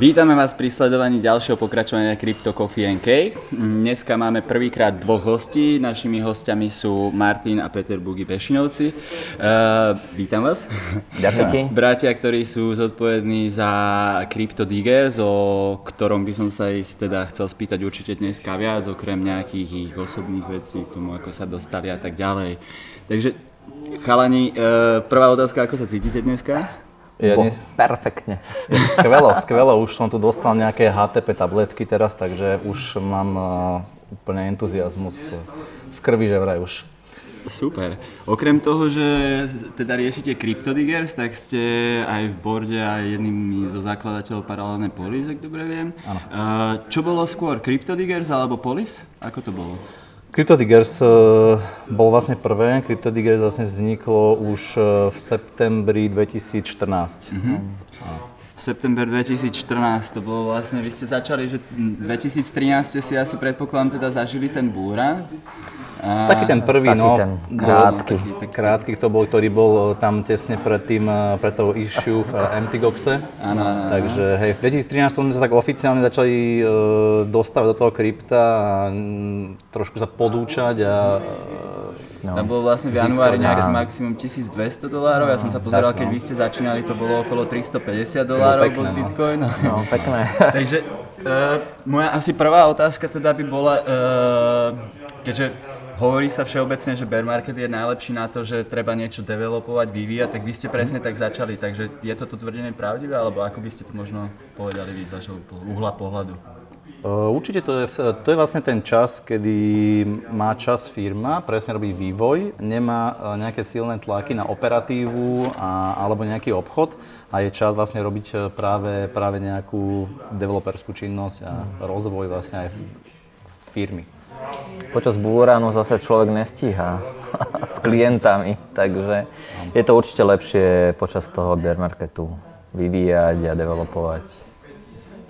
Vítame vás pri sledovaní ďalšieho pokračovania Crypto Coffee Cake. Dneska máme prvýkrát dvoch hostí. Našimi hostiami sú Martin a Peter Bugy Pešinovci. Uh, vítam vás. Ďakujem. Bratia, ktorí sú zodpovední za Crypto Diggers, o ktorom by som sa ich teda chcel spýtať určite dneska viac, okrem nejakých ich osobných vecí, k tomu, ako sa dostali a tak ďalej. Takže, chalani, uh, prvá otázka, ako sa cítite dneska? Ja dnes... Perfektne. Skvelo, skvelo. Už som tu dostal nejaké HTP tabletky teraz, takže už mám uh, úplne entuziasmus v krvi, že vraj už. Super. Okrem toho, že teda riešite CryptoDiggers, tak ste aj v borde aj jedným zo zakladateľov paralelnej Polis, ak dobre viem. Áno. Čo bolo skôr, CryptoDiggers alebo Polis? Ako to bolo? CryptoDiggers uh, bol vlastne prvé. CryptoDiggers vlastne vzniklo už uh, v septembri 2014. Mm-hmm. September 2014 to bolo vlastne, vy ste začali, že 2013 ste si asi predpokladám teda zažili ten búra. A... Taký ten prvý, taký no, ten krátky. Taký, taký krátky to bol, ktorý bol tam tesne pred tým, pred tou issue v MTGOXe. Áno, áno. Takže hej, v 2013 sme sa tak oficiálne začali uh, dostávať do toho krypta a m, trošku sa podúčať a No. Tam bolo vlastne v januári nejaký maximum 1200 dolárov, ja som sa pozeral, keď no. vy ste začínali, to bolo okolo 350 dolárov bol no. Bitcoin. No, no pekné. Takže uh, moja asi prvá otázka teda by bola, uh, keďže hovorí sa všeobecne, že bear market je najlepší na to, že treba niečo developovať, vyvíjať, tak vy ste presne tak začali, takže je toto tvrdenie pravdivé, alebo ako by ste to možno povedali vy z vašho uhla pohľadu? Určite to je, to je vlastne ten čas, kedy má čas firma, presne robí vývoj, nemá nejaké silné tlaky na operatívu a, alebo nejaký obchod a je čas vlastne robiť práve, práve nejakú developerskú činnosť a rozvoj vlastne aj firmy. Počas búranu zase človek nestíha s klientami, takže je to určite lepšie počas toho bear marketu vyvíjať a developovať.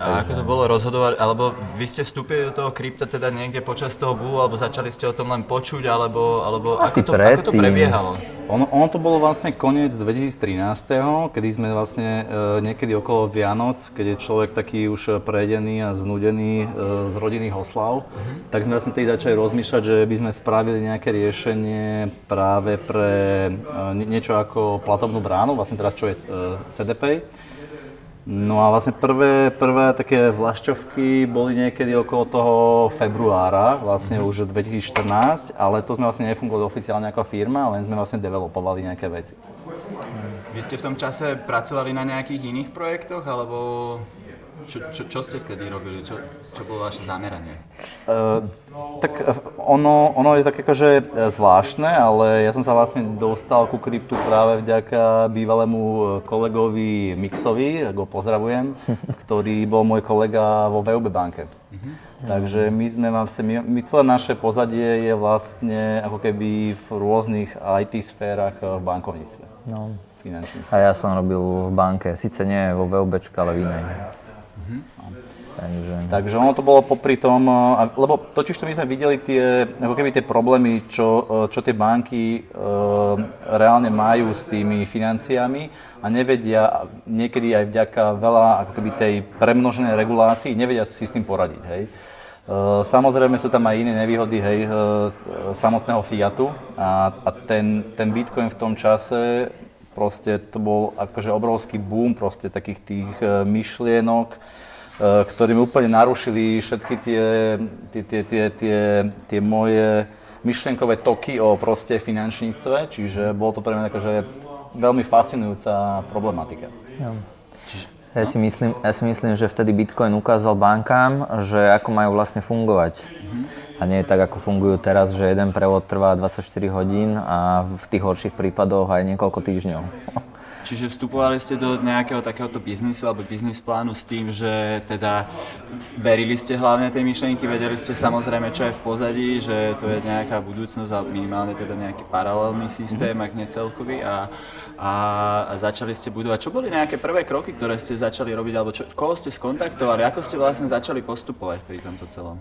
A ako to bolo rozhodovať, alebo vy ste vstúpili do toho krypta teda niekde počas toho bulu, alebo začali ste o tom len počuť, alebo, alebo Asi ako, to, ako to prebiehalo? Ono, ono to bolo vlastne koniec 2013, kedy sme vlastne e, niekedy okolo Vianoc, keď je človek taký už prejedený a znudený e, z rodinných oslav, uh-huh. tak sme vlastne tedy začali rozmýšľať, že by sme spravili nejaké riešenie práve pre e, niečo ako platobnú bránu, vlastne teraz čo je e, CDP No a vlastne prvé, prvé také vlašťovky boli niekedy okolo toho februára, vlastne už 2014, ale to sme vlastne nefungovali oficiálne ako firma, len sme vlastne developovali nejaké veci. Vy ste v tom čase pracovali na nejakých iných projektoch, alebo čo, čo, čo ste vtedy robili? Čo, čo bolo vaše zameranie? Uh, tak ono, ono je tak akože e, zvláštne, ale ja som sa vlastne dostal ku kryptu práve vďaka bývalému e, kolegovi Mixovi, ako pozdravujem, ktorý bol môj kolega vo VUB banke. Uh-huh. Takže my sme vlastne, my, my celé naše pozadie je vlastne ako keby v rôznych IT sférach v bankovníctve. No. A ja som robil v banke, síce nie vo VUB, ale v inej. Takže... Takže ono to bolo popri tom, lebo totiž to my sme videli tie, ako keby tie problémy, čo, čo tie banky e, reálne majú s tými financiami a nevedia niekedy aj vďaka veľa ako keby tej premnoženej regulácii, nevedia si s tým poradiť. Hej. E, samozrejme sú tam aj iné nevýhody hej, e, samotného Fiatu a, a ten, ten Bitcoin v tom čase proste to bol akože obrovský boom proste takých tých myšlienok, Eh, ktorí mi úplne narušili všetky tie, tie, tie, tie, tie, tie moje myšlienkové toky o proste finančníctve, čiže bolo to pre mňa akože veľmi fascinujúca problematika. Ja. Ja si, myslím, ja si myslím, že vtedy Bitcoin ukázal bankám, že ako majú vlastne fungovať. A nie je tak, ako fungujú teraz, že jeden prevod trvá 24 hodín a v tých horších prípadoch aj niekoľko týždňov. Čiže vstupovali ste do nejakého takéhoto biznisu alebo biznis plánu s tým, že teda verili ste hlavne tej myšlienky, vedeli ste samozrejme, čo je v pozadí, že to je nejaká budúcnosť a minimálne teda nejaký paralelný systém, mm-hmm. ak nie celkový a, a, a začali ste budovať. Čo boli nejaké prvé kroky, ktoré ste začali robiť alebo čo, koho ste skontaktovali, ako ste vlastne začali postupovať pri tomto celom?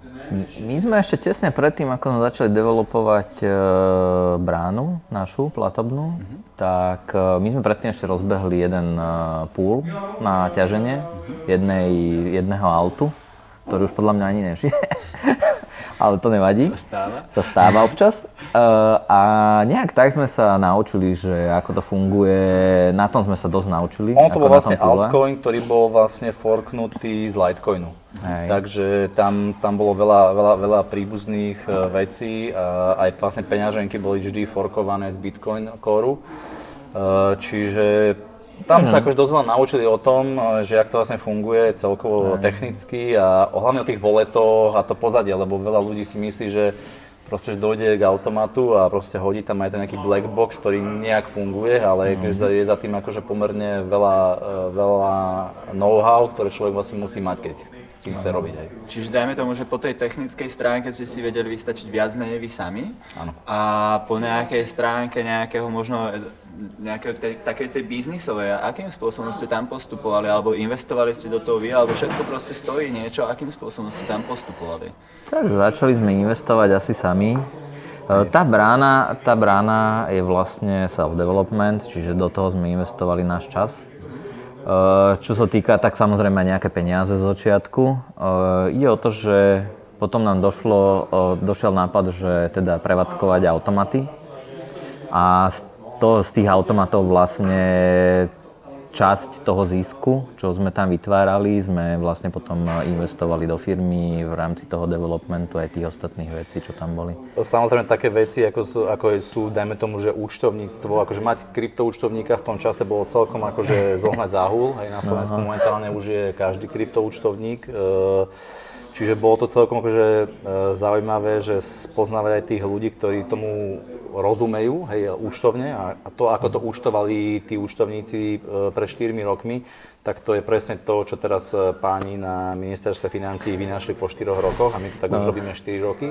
My sme ešte tesne predtým, ako sme začali developovať e, bránu našu platobnú, mm-hmm tak e, my sme predtým ešte rozbehli jeden e, pool na ťaženie jednej, jedného autu, ktorý už podľa mňa ani nežije. Ale to nevadí. Sa stáva. Sa stáva občas. Uh, a nejak tak sme sa naučili, že ako to funguje. Na tom sme sa dosť naučili. Ono to bol vlastne altcoin, ktorý bol vlastne forknutý z Litecoinu. Hej. Takže tam, tam bolo veľa, veľa, veľa príbuzných e, vecí. A aj vlastne peňaženky boli vždy forkované z Bitcoin Core. Čiže tam sa akože dosť veľa naučili o tom, e, že jak to vlastne funguje celkovo technicky a hlavne o tých voletoch a to pozadie, lebo veľa ľudí si myslí, že proste že dojde k automatu a proste hodí tam aj ten nejaký black box, ktorý nejak funguje, ale mm. je za tým akože pomerne veľa, e, veľa know-how, ktoré človek vlastne musí mať, keď s tým chce robiť. Hej. Čiže dajme tomu, že po tej technickej stránke ste si vedeli vystačiť viac menej vy sami. Áno. A po nejakej stránke nejakého možno nejakej tej, takej tej biznisovej, akým spôsobom ste tam postupovali, alebo investovali ste do toho vy, alebo všetko proste stojí niečo, akým spôsobom ste tam postupovali? Tak začali sme investovať asi sami. E, Tá brána, tá brána je vlastne self-development, čiže do toho sme investovali náš čas. E, Čo sa týka, tak samozrejme nejaké peniaze z začiatku. E, Ide o to, že potom nám došlo, došiel nápad, že teda prevádzkovať automaty. A z, to, z tých automatov vlastne časť toho zisku, čo sme tam vytvárali, sme vlastne potom investovali do firmy v rámci toho developmentu aj tých ostatných vecí, čo tam boli. Samozrejme také veci, ako sú, ako sú, dajme tomu, že účtovníctvo, akože mať kryptoúčtovníka v tom čase bolo celkom akože zohnať záhul, hej, na Slovensku momentálne už je každý kryptoúčtovník. E, Čiže bolo to celkom akože e, zaujímavé, že spoznávať aj tých ľudí, ktorí tomu rozumejú, hej, účtovne a, a to, ako to účtovali tí účtovníci e, pred 4 rokmi, tak to je presne to, čo teraz e, páni na ministerstve financií vynašli po 4 rokoch a my to tak už robíme 4 roky.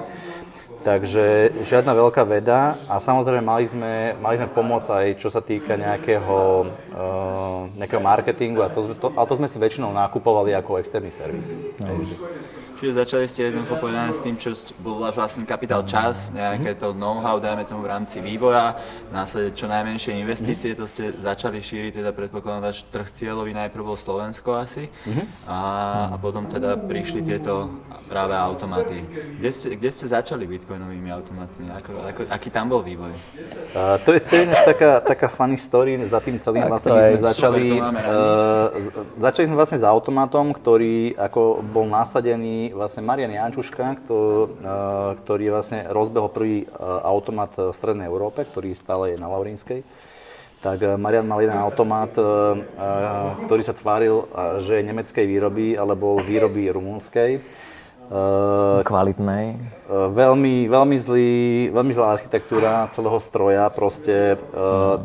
Takže žiadna veľká veda a samozrejme mali sme, mali sme pomoc aj čo sa týka nejakého, uh, nejakého marketingu a to, to, ale to sme si väčšinou nakupovali ako externý servis. Takže- Čiže začali ste jednoducho povedané s tým, čo bol vlastný kapitál čas, nejaké to know-how, dajme tomu v rámci vývoja, následne čo najmenšie investície, to ste začali šíriť, teda predpokladám, váš trh cieľový najprv bol Slovensko asi a, a potom teda prišli tieto práve automaty. Kde ste, kde ste začali bitcoinovými automatmi? Ako, ako, aký tam bol vývoj? Uh, to je, to je ináč taká, taká funny story za tým celým. Tak vlastne my sme začali, uh, začali sme vlastne s automatom, ktorý ako bol nasadený vlastne Marian Jančuška, uh, ktorý vlastne rozbehol prvý uh, automat v Strednej Európe, ktorý stále je na Laurínskej. Tak uh, Marian mal jeden automat, ktorý sa tváril, že je nemeckej výroby, ale bol výroby rumunskej. Uh, Kvalitnej. Veľmi, veľmi, zlý, veľmi zlá architektúra celého stroja, proste uh,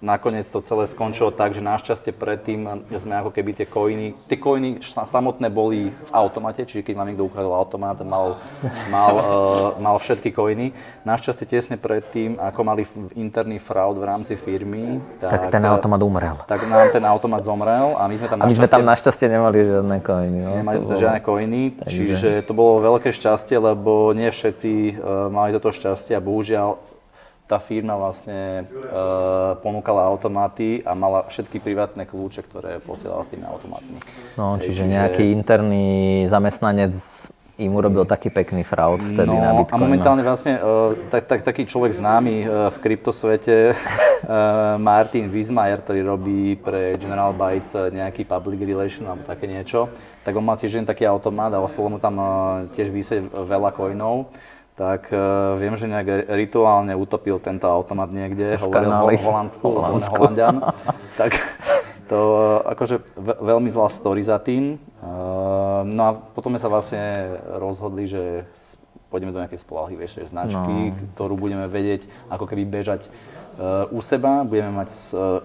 nakoniec to celé skončilo tak, že našťastie predtým sme ako keby tie coiny, tie coiny š- samotné boli v automate, čiže keď vám niekto ukradol automat, mal, mal, uh, mal všetky coiny. Našťastie tesne predtým, ako mali interný fraud v rámci firmy, Tak ten automat umrel. tak nám ten automat zomrel a my sme tam A my sme tam našťastie nemali žiadne coiny. No. Nemali bolo- žiadne coiny, čiže to bolo veľké šťastie, lebo nie všetci uh, mali toto šťastie a bohužiaľ tá firma vlastne uh, ponúkala automaty a mala všetky privátne kľúče, ktoré posielala s tými automatmi. No, Hej, čiže nejaký interný zamestnanec im urobil taký pekný fraud vtedy no, na a Bitcoin. momentálne vlastne uh, tak, tak, taký človek známy uh, v kryptosvete, uh, Martin Wiesmayer, ktorý robí pre General Bytes nejaký public relation alebo také niečo, tak on mal tiež jeden taký automat a ostalo mu tam uh, tiež vysieť veľa coinov. Tak uh, viem, že nejak rituálne utopil tento automat niekde, hovoril ho, kanáli. Holandsku, Holandsku. Holandsku. Holandian. tak to uh, akože ve- veľmi veľa story za tým. Uh, no a potom sme sa vlastne rozhodli, že pôjdeme do nejakej spolahlivejšej značky, no. ktorú budeme vedieť ako keby bežať uh, u seba, budeme mať uh,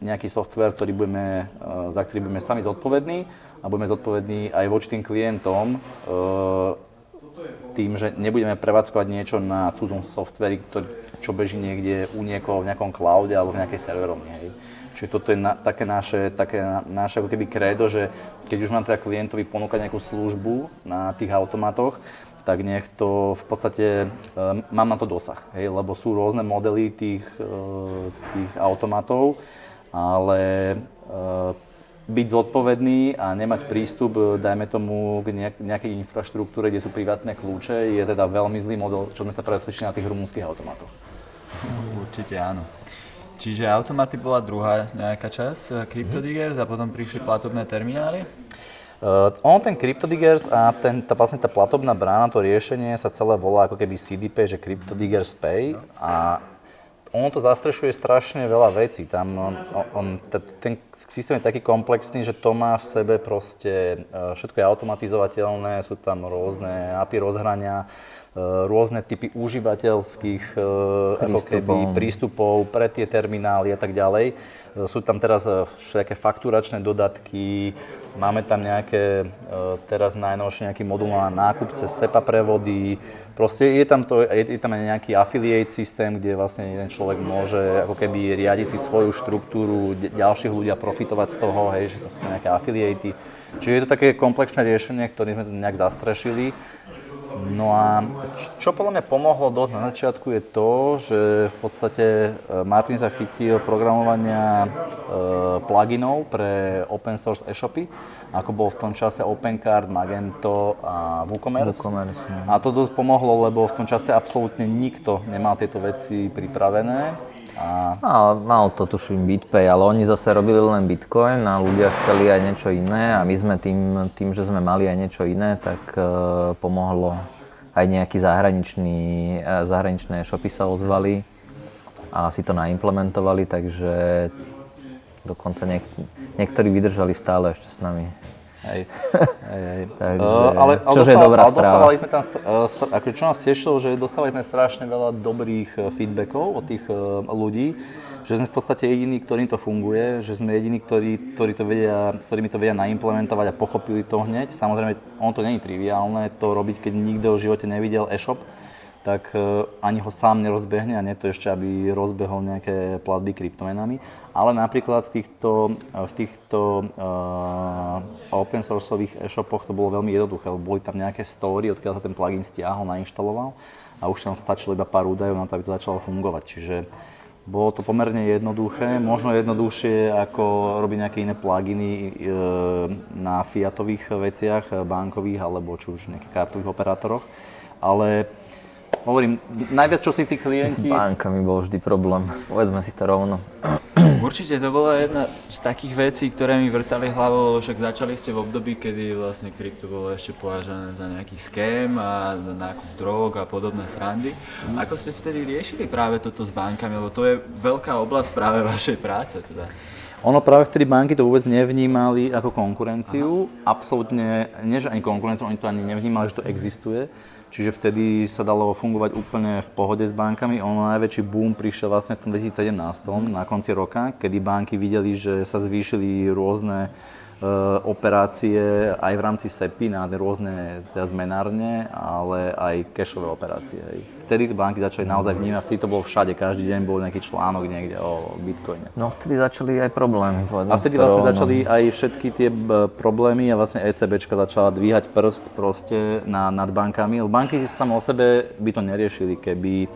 nejaký software, ktorý budeme, uh, za ktorý budeme sami zodpovední a budeme zodpovední aj voči tým klientom, uh, tým, že nebudeme prevádzkovať niečo na cudzom softveri, čo beží niekde u niekoho v nejakom cloude alebo v nejakej serverovni. Hej. Čiže toto je na, také naše, také na, naše ako keby krédo, že keď už mám teda klientovi ponúkať nejakú službu na tých automatoch, tak nech to v podstate, e, mám na to dosah, hej, lebo sú rôzne modely tých, e, tých automatov, ale e, byť zodpovedný a nemať prístup, e, dajme tomu, k nejak, nejakej infraštruktúre, kde sú privátne kľúče, je teda veľmi zlý model, čo sme sa presvedčili na tých rumúnskych automatoch. Určite áno. Čiže automaty bola druhá nejaká časť, eh, CryptoDiggers a potom prišli platobné terminály? Uh, on ten CryptoDiggers a ten, tá, vlastne tá platobná brána, to riešenie sa celé volá ako keby CDP, že CryptoDiggers Pay a ono to zastrešuje strašne veľa vecí. Tam, on, on, ten systém je taký komplexný, že to má v sebe proste, všetko je automatizovateľné, sú tam rôzne API rozhrania, rôzne typy užívateľských ako keby, prístupov pre tie terminály a tak ďalej. Sú tam teraz všetké fakturačné dodatky, máme tam nejaké, teraz najnovšie nejaký modul na nákup cez SEPA prevody, proste je tam, to, je, je tam aj nejaký affiliate systém, kde vlastne jeden človek môže ako keby riadiť si svoju štruktúru, ďalších ľudia profitovať z toho, hej, že to sú nejaké affiliaty. Čiže je to také komplexné riešenie, ktoré sme nejak zastrešili. No a čo podľa mňa pomohlo dosť na začiatku je to, že v podstate e, Martin sa chytil programovania e, pluginov pre open source e-shopy, ako bol v tom čase OpenCard, Magento a WooCommerce. WooCommerce no. A to dosť pomohlo, lebo v tom čase absolútne nikto nemal tieto veci pripravené. A... Mal, mal to tuším BitPay, ale oni zase robili len Bitcoin a ľudia chceli aj niečo iné a my sme tým, tým že sme mali aj niečo iné, tak uh, pomohlo aj nejaký zahraničný, uh, zahraničné shopy sa ozvali a si to naimplementovali, takže dokonca niek- niektorí vydržali stále ešte s nami. Hej, hej, hej. Takže, uh, ale, ale, čože je dostal, dobrá ale dostávali správa. sme tam, st- akože čo nás tešilo, že dostávali sme strašne veľa dobrých feedbackov od tých uh, ľudí, že sme v podstate jediní, ktorým to funguje, že sme jediní, ktorí, ktorí to vedia, s ktorými to vedia naimplementovať a pochopili to hneď. Samozrejme, ono to není triviálne to robiť, keď nikto v živote nevidel e-shop, tak uh, ani ho sám nerozbehne a nie to ešte, aby rozbehol nejaké platby kryptomenami. Ale napríklad v týchto, v týchto uh, open sourceových e-shopoch to bolo veľmi jednoduché, lebo boli tam nejaké story, odkiaľ sa ten plugin stiahol, nainštaloval a už tam stačilo iba pár údajov na to, aby to začalo fungovať. Čiže bolo to pomerne jednoduché, možno jednoduchšie ako robiť nejaké iné pluginy e, na fiatových veciach, bankových alebo či už nejakých kartových operátoroch. Ale hovorím, najviac čo si tí S klienti... bankami bol vždy problém, povedzme si to rovno. Určite to bola jedna z takých vecí, ktoré mi vrtali hlavou, lebo však začali ste v období, kedy vlastne krypto bolo ešte považované za nejaký scam a za nákup drog a podobné srandy. Ako ste vtedy riešili práve toto s bankami, lebo to je veľká oblasť práve vašej práce teda. Ono práve vtedy banky to vôbec nevnímali ako konkurenciu, Aha. absolútne, nie že ani konkurenciu, oni to ani nevnímali, že to existuje. Čiže vtedy sa dalo fungovať úplne v pohode s bankami. Ono najväčší boom prišiel vlastne v tom 2017, na konci roka, kedy banky videli, že sa zvýšili rôzne operácie aj v rámci SEPI na rôzne teda zmenárne, ale aj cashové operácie. Vtedy banky začali naozaj vnímať, vtedy to bolo všade, každý deň bol nejaký článok niekde o Bitcoine. No vtedy začali aj problémy. A vtedy vlastne začali aj všetky tie b- problémy a vlastne ECBčka začala dvíhať prst proste na, nad bankami. Lebo banky samo o sebe by to neriešili, keby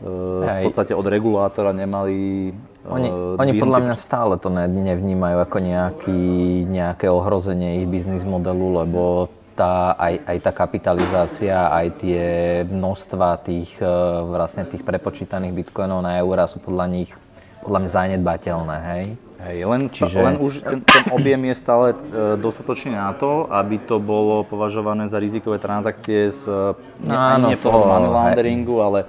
e, v podstate od regulátora nemali Oni, e, oni podľa mňa stále to ne, nevnímajú ako nejaký, nejaké ohrozenie ich biznis modelu, lebo tá, aj, aj tá kapitalizácia, aj tie množstva tých, e, vlastne tých prepočítaných bitcoinov na eurá sú podľa nich podľa mňa zanedbateľné, hej? Hej, len, sta- Čiže- len už ten, ten objem je stále e, dostatočný na to, aby to bolo považované za rizikové transakcie z ne, Áno, ani nie toho to- money launderingu, ale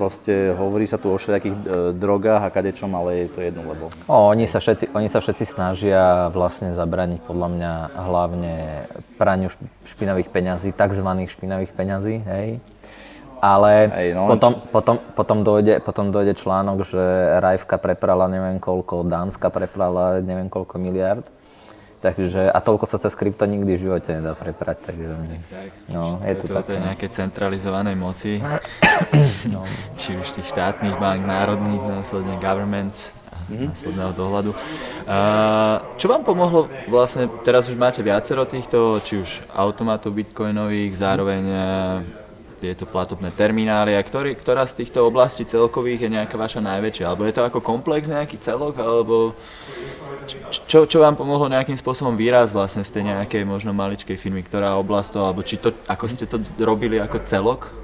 proste hovorí sa tu o všetkých e, drogách a kadečom, ale je to jedno, lebo O, oni, sa všetci, oni sa všetci snažia vlastne zabraniť podľa mňa hlavne praniu šp- špinavých peňazí, tzv. špinavých peňazí, hej? Ale Hej, no, potom, potom, potom, dojde, potom dojde článok, že Rajvka preprala neviem koľko, Dánska preprala neviem koľko miliard. Takže, a toľko sa cez krypto nikdy v živote nedá preprať, takže Tak, no, je to to, to je nejaké centralizovanej moci, No. či už tých štátnych bank, národných, následne governments. následného dohľadu. A čo vám pomohlo vlastne, teraz už máte viacero týchto, či už automatov bitcoinových, zároveň e, tieto platobné terminály, a ktorý, ktorá z týchto oblastí celkových je nejaká vaša najväčšia? Alebo je to ako komplex nejaký celok, alebo čo, čo vám pomohlo nejakým spôsobom výraz vlastne z tej nejakej možno maličkej firmy, ktorá oblasť to, alebo či to, ako ste to robili ako celok?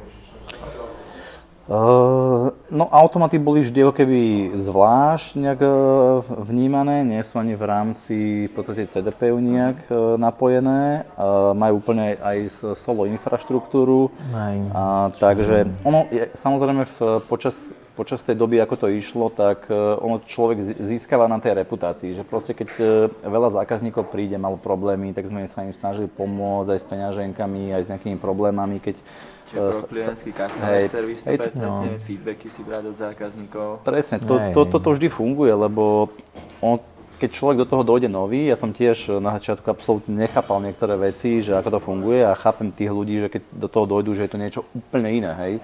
Uh, no automaty boli vždy ako keby zvlášť nejak uh, vnímané, nie sú ani v rámci v podstate CDPU nejak uh, napojené, uh, majú úplne aj solo infraštruktúru, Aj. a, takže ono je, samozrejme v, počas, počas tej doby, ako to išlo, tak uh, ono človek získava na tej reputácii, že proste keď uh, veľa zákazníkov príde, malo problémy, tak sme sa im snažili pomôcť aj s peňaženkami, aj s nejakými problémami, keď Čiže uh, pro s- klientský hej, customer service, hej, 100%, no. feedbacky si brať od zákazníkov. Presne, to, Hej. to, toto vždy funguje, lebo on, keď človek do toho dojde nový, ja som tiež na začiatku absolútne nechápal niektoré veci, že ako to funguje a chápem tých ľudí, že keď do toho dojdú, že je to niečo úplne iné, hej.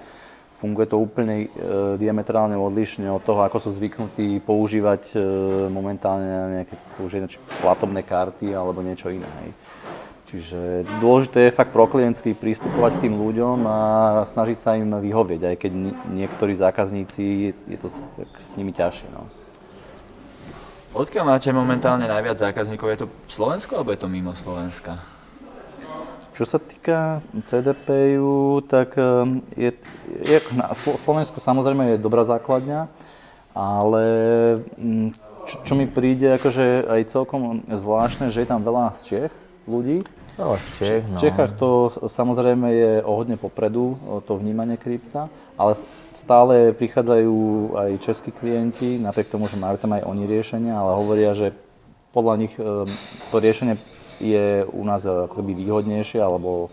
Funguje to úplne e, diametrálne odlišne od toho, ako sú zvyknutí používať e, momentálne nejaké to už je či platobné karty alebo niečo iné, hej. Čiže dôležité je fakt proklientsky prístupovať k tým ľuďom a snažiť sa im vyhovieť, aj keď ni- niektorí zákazníci, je to tak s nimi ťažšie. No. Odkiaľ máte momentálne najviac zákazníkov? Je to Slovensko alebo je to mimo Slovenska? Čo sa týka CDPU, tak um, je, je, na Slo- Slovensko samozrejme je dobrá základňa, ale mm, čo, čo mi príde akože aj celkom zvláštne, že je tam veľa z Čech ľudí. Z Čech, V no. Čechách to samozrejme je o hodne popredu, to vnímanie krypta, ale stále prichádzajú aj českí klienti, napriek tomu, že majú tam aj oni riešenia, ale hovoria, že podľa nich um, to riešenie je u nás uh, ako keby výhodnejšie alebo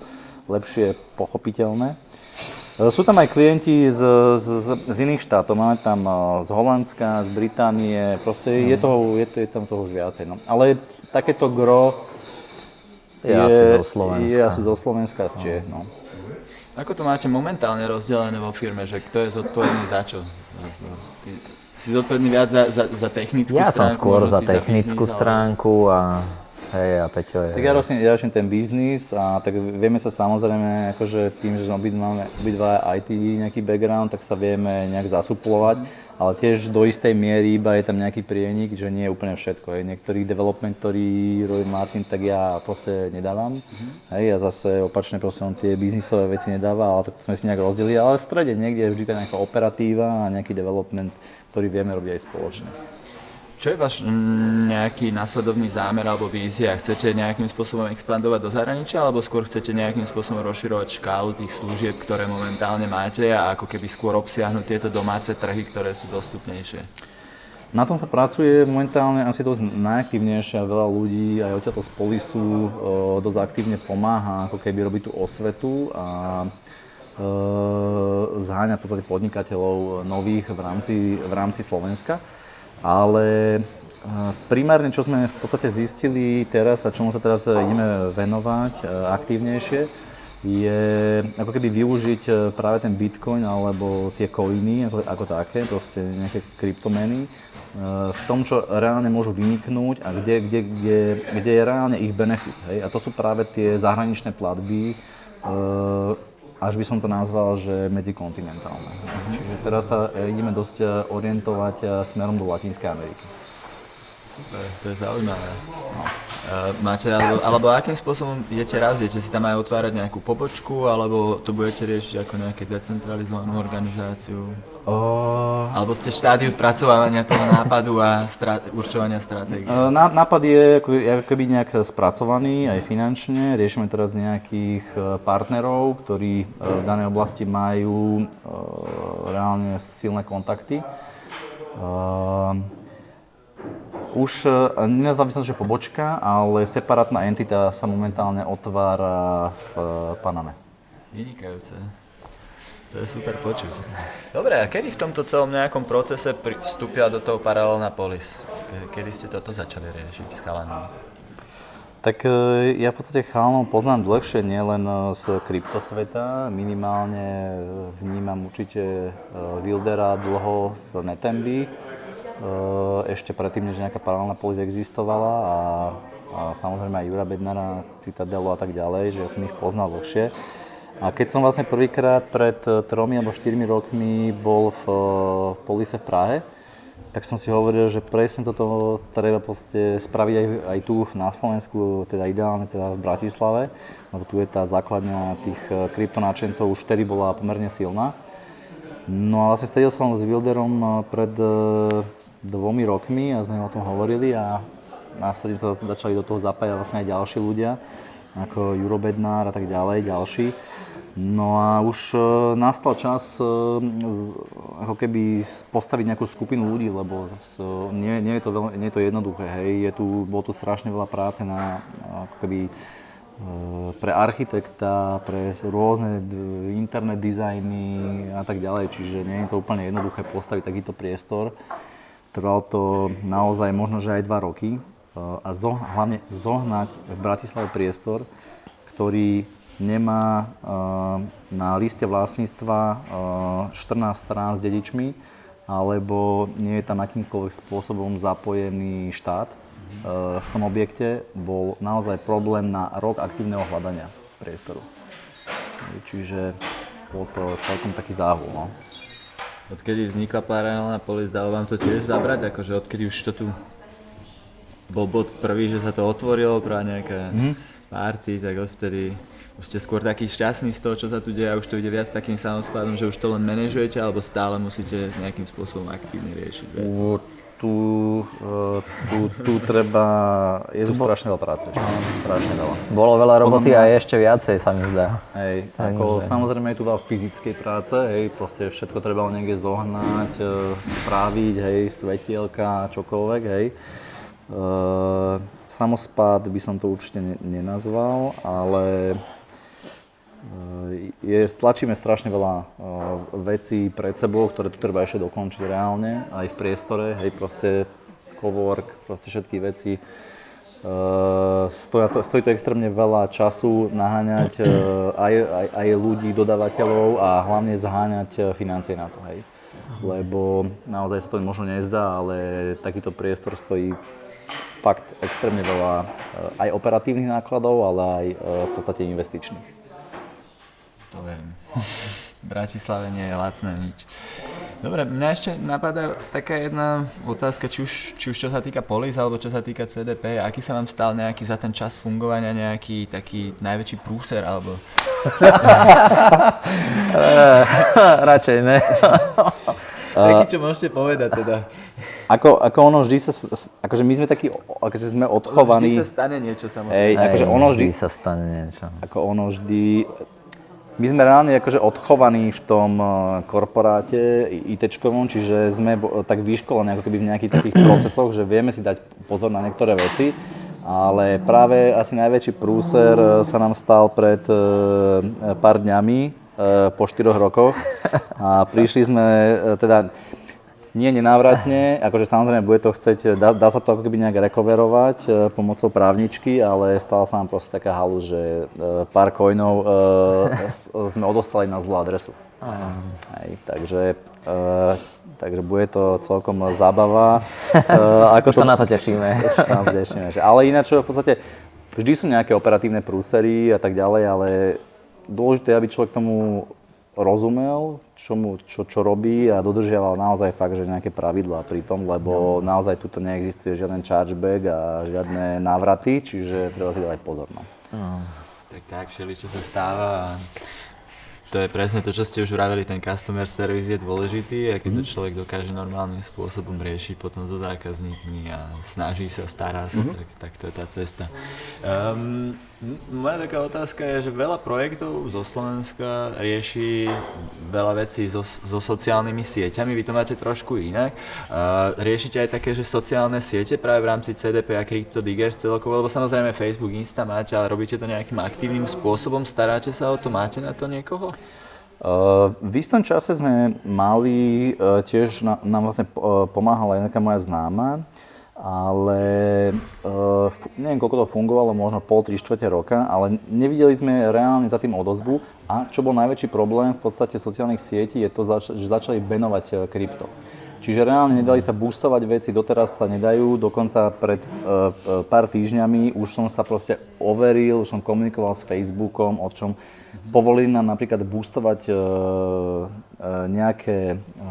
lepšie pochopiteľné. E, Sú tam aj klienti z, z, z, z iných štátov, máme tam uh, z Holandska, z Británie, proste je, toho, je, to, je tam toho už viacej. No. Ale takéto gro Je asi zo Slovenska. Je asi zo Slovenska, z Čiech, no. Ako to máte momentálne rozdelené vo firme, že kto je zodpovedný za čo? Za- za- Ty si zodpovedný viac za, za, za technickú Ja som stránku? skôr možno za ty technickú stránku a hej, a Peťo je... Tak ja ročne, ja ročne ten biznis a tak vieme sa samozrejme, akože tým, že sme máme obidva IT nejaký background, tak sa vieme nejak zasuplovať, ale tiež do istej miery iba je tam nejaký prienik, že nie je úplne všetko. Hej. Niektorý development, ktorý robí Martin, tak ja proste nedávam. Hej, a zase opačne proste on tie biznisové veci nedáva, ale tak to sme si nejak rozdelili. Ale v strede niekde je vždy tá nejaká operatíva a nejaký development, ktorý vieme robiť aj spoločne. Čo je váš nejaký následovný zámer alebo vízia? Chcete nejakým spôsobom expandovať do zahraničia alebo skôr chcete nejakým spôsobom rozširovať škálu tých služieb, ktoré momentálne máte a ako keby skôr obsiahnuť tieto domáce trhy, ktoré sú dostupnejšie? Na tom sa pracuje momentálne asi dosť najaktívnejšie a veľa ľudí aj odtiaľto z Polisu e, dosť aktívne pomáha ako keby robiť tú osvetu a e, zháňa v podstate podnikateľov nových v rámci, v rámci Slovenska. Ale primárne, čo sme v podstate zistili teraz a čomu sa teraz ideme venovať e, aktívnejšie, je ako keby využiť e, práve ten bitcoin alebo tie coiny ako, ako také, proste nejaké kryptomeny, e, v tom, čo reálne môžu vyniknúť a kde, kde, kde, kde je reálne ich benefit. Hej? A to sú práve tie zahraničné platby, až by som to nazval, že medzikontinentálne. Čiže teraz sa e, ideme dosť e, orientovať e, smerom do Latinskej Ameriky. Super, to je zaujímavé. No. Uh, máte, alebo, alebo akým spôsobom idete raz? Idete si tam aj otvárať nejakú pobočku, alebo to budete riešiť ako nejakú decentralizovanú organizáciu? Uh, Alebo ste štádiu spracovávania toho nápadu a stra- určovania stratégie? Ná- Nápad je ako, keby nejak spracovaný aj finančne. Riešime teraz nejakých e, partnerov, ktorí v danej oblasti majú reálne silné kontakty. Už e, to, že pobočka, ale separátna entita sa momentálne otvára v Paname. Vynikajúce. To je super počuť. Dobre, a kedy v tomto celom nejakom procese vstúpila do toho paralelná polis? Ke- Kedy ste toto začali riešiť s chalanmi? Tak e, ja v podstate chalanov poznám dlhšie, nielen e, z kryptosveta. Minimálne vnímam určite Wildera dlho z Netemby. Ešte predtým, než nejaká paralelná polis existovala a, a samozrejme aj Jura Bednara, Citadelu a tak ďalej, že ja som ich poznal dlhšie. A keď som vlastne prvýkrát pred e, tromi alebo štyrmi rokmi bol v e, polise v Prahe, tak som si hovoril, že presne toto treba spraviť aj, aj tu na Slovensku, teda ideálne teda v Bratislave, lebo tu je tá základňa tých kryptonáčencov už vtedy bola pomerne silná. No a vlastne stredil som s Wilderom pred dvomi rokmi a sme o tom hovorili a následne sa začali do toho zapájať vlastne aj ďalší ľudia, ako Juro Bednár a tak ďalej, ďalší. No a už e, nastal čas e, ako keby postaviť nejakú skupinu ľudí, lebo nie, nie, je, to veľ, nie je to jednoduché. Hej. Je tu, bolo tu strašne veľa práce na, ako keby, e, pre architekta, pre rôzne internet dizajny a tak ďalej, čiže nie je to úplne jednoduché postaviť takýto priestor. Trvalo to naozaj možno, že aj dva roky a zo, hlavne zohnať v Bratislave priestor, ktorý nemá eh, na liste vlastníctva 14 eh, strán s dedičmi, alebo nie je tam akýmkoľvek spôsobom zapojený štát eh, v tom objekte, bol naozaj problém na rok aktívneho hľadania priestoru. Čiže bol to celkom taký záhul. No. Odkedy vznikla paralelná polis, dalo vám to tiež zabrať? Akože odkedy už to tu bol bod prvý, že sa to otvorilo, prvá nejaká mm-hmm. party, tak odvtedy už ste skôr taký šťastný z toho, čo sa tu deje a už to ide viac takým samospádom, že už to len manažujete, alebo stále musíte nejakým spôsobom aktívne riešiť veci? Tu, uh, tu, tu treba, je tu strašne veľa práce, strašne veľa. Bolo veľa roboty a ešte viacej sa mi zdá. Hej, ako, samozrejme je tu veľa fyzickej práce, hej, proste všetko treba niekde zohnať, uh, správiť, hej, svetielka, čokoľvek, hej. Uh, samospád by som to určite ne, nenazval, ale je, tlačíme strašne veľa uh, vecí pred sebou, ktoré tu treba ešte dokončiť reálne, aj v priestore, hej, proste cowork, proste všetky veci. Uh, stoja to, stojí to extrémne veľa času naháňať uh, aj, aj, aj ľudí, dodávateľov a hlavne zháňať financie na to, hej. Lebo naozaj sa to možno nezdá, ale takýto priestor stojí fakt extrémne veľa aj operatívnych nákladov, ale aj v podstate investičných. To verím. V Bratislave nie je lacné nič. Dobre, mňa ešte napadá taká jedna otázka, či už, či už čo sa týka Polis, alebo čo sa týka CDP. Aký sa vám stal nejaký za ten čas fungovania nejaký taký najväčší prúser, alebo... Radšej ne. Taký, čo môžete povedať teda. Ako, ako ono vždy sa, akože my sme takí, akože sme odchovaní. Vždy sa stane niečo samozrejme. Hej, akože ono vždy, vždy sa stane niečo. Ako ono vždy, my sme reálne akože odchovaní v tom eh, korporáte ITčkovom, čiže sme tak vyškolení ako keby v nejakých takých procesoch, že vieme si dať pozor na niektoré veci, ale práve asi najväčší prúser eh, sa nám stal pred eh, pár dňami, po 4 rokoch. A prišli sme, teda nie nenávratne, akože samozrejme bude to chceť, dá, dá sa to ako keby nejak rekoverovať e, pomocou právničky, ale stala sa nám proste taká halu, že e, pár coinov e, sme odostali na zlú adresu. Hej, takže, e, takže bude to celkom zábava. E, ako Už to, sa na to tešíme. sa na to tešíme. Ale ináč v podstate vždy sú nejaké operatívne prúsery a tak ďalej, ale dôležité je, aby človek tomu rozumel, čo, mu, čo, čo robí a dodržiaval naozaj fakt, že nejaké pravidlá pri tom, lebo no. naozaj tuto neexistuje žiaden chargeback a žiadne návraty, čiže treba si dávať pozor. No. no. Tak tak, všeli, čo sa stáva a to je presne to, čo ste už vraveli, ten customer service je dôležitý a keď to mhm. človek dokáže normálnym spôsobom riešiť potom so zákazníkmi a snaží sa, stará sa, mm-hmm. tak, tak to je tá cesta. Um, moja taká otázka je, že veľa projektov zo Slovenska rieši veľa vecí so, so sociálnymi sieťami, vy to máte trošku inak. Uh, riešite aj také, že sociálne siete práve v rámci CDP a CryptoDiggers celkovo, lebo samozrejme Facebook, Insta máte, ale robíte to nejakým aktívnym spôsobom, staráte sa o to, máte na to niekoho? Uh, v istom čase sme mali, uh, tiež na, nám vlastne pomáhala nejaká moja známa, ale uh, neviem, koľko to fungovalo, možno pol, tri štvrte roka, ale nevideli sme reálne za tým odozvu. A čo bol najväčší problém v podstate sociálnych sietí je to, že začali benovať eh, krypto. Čiže reálne nedali sa boostovať veci, doteraz sa nedajú, dokonca pred e, e, pár týždňami už som sa proste overil, už som komunikoval s Facebookom, o čom. Povolili nám napríklad boostovať e, e, nejaké, e,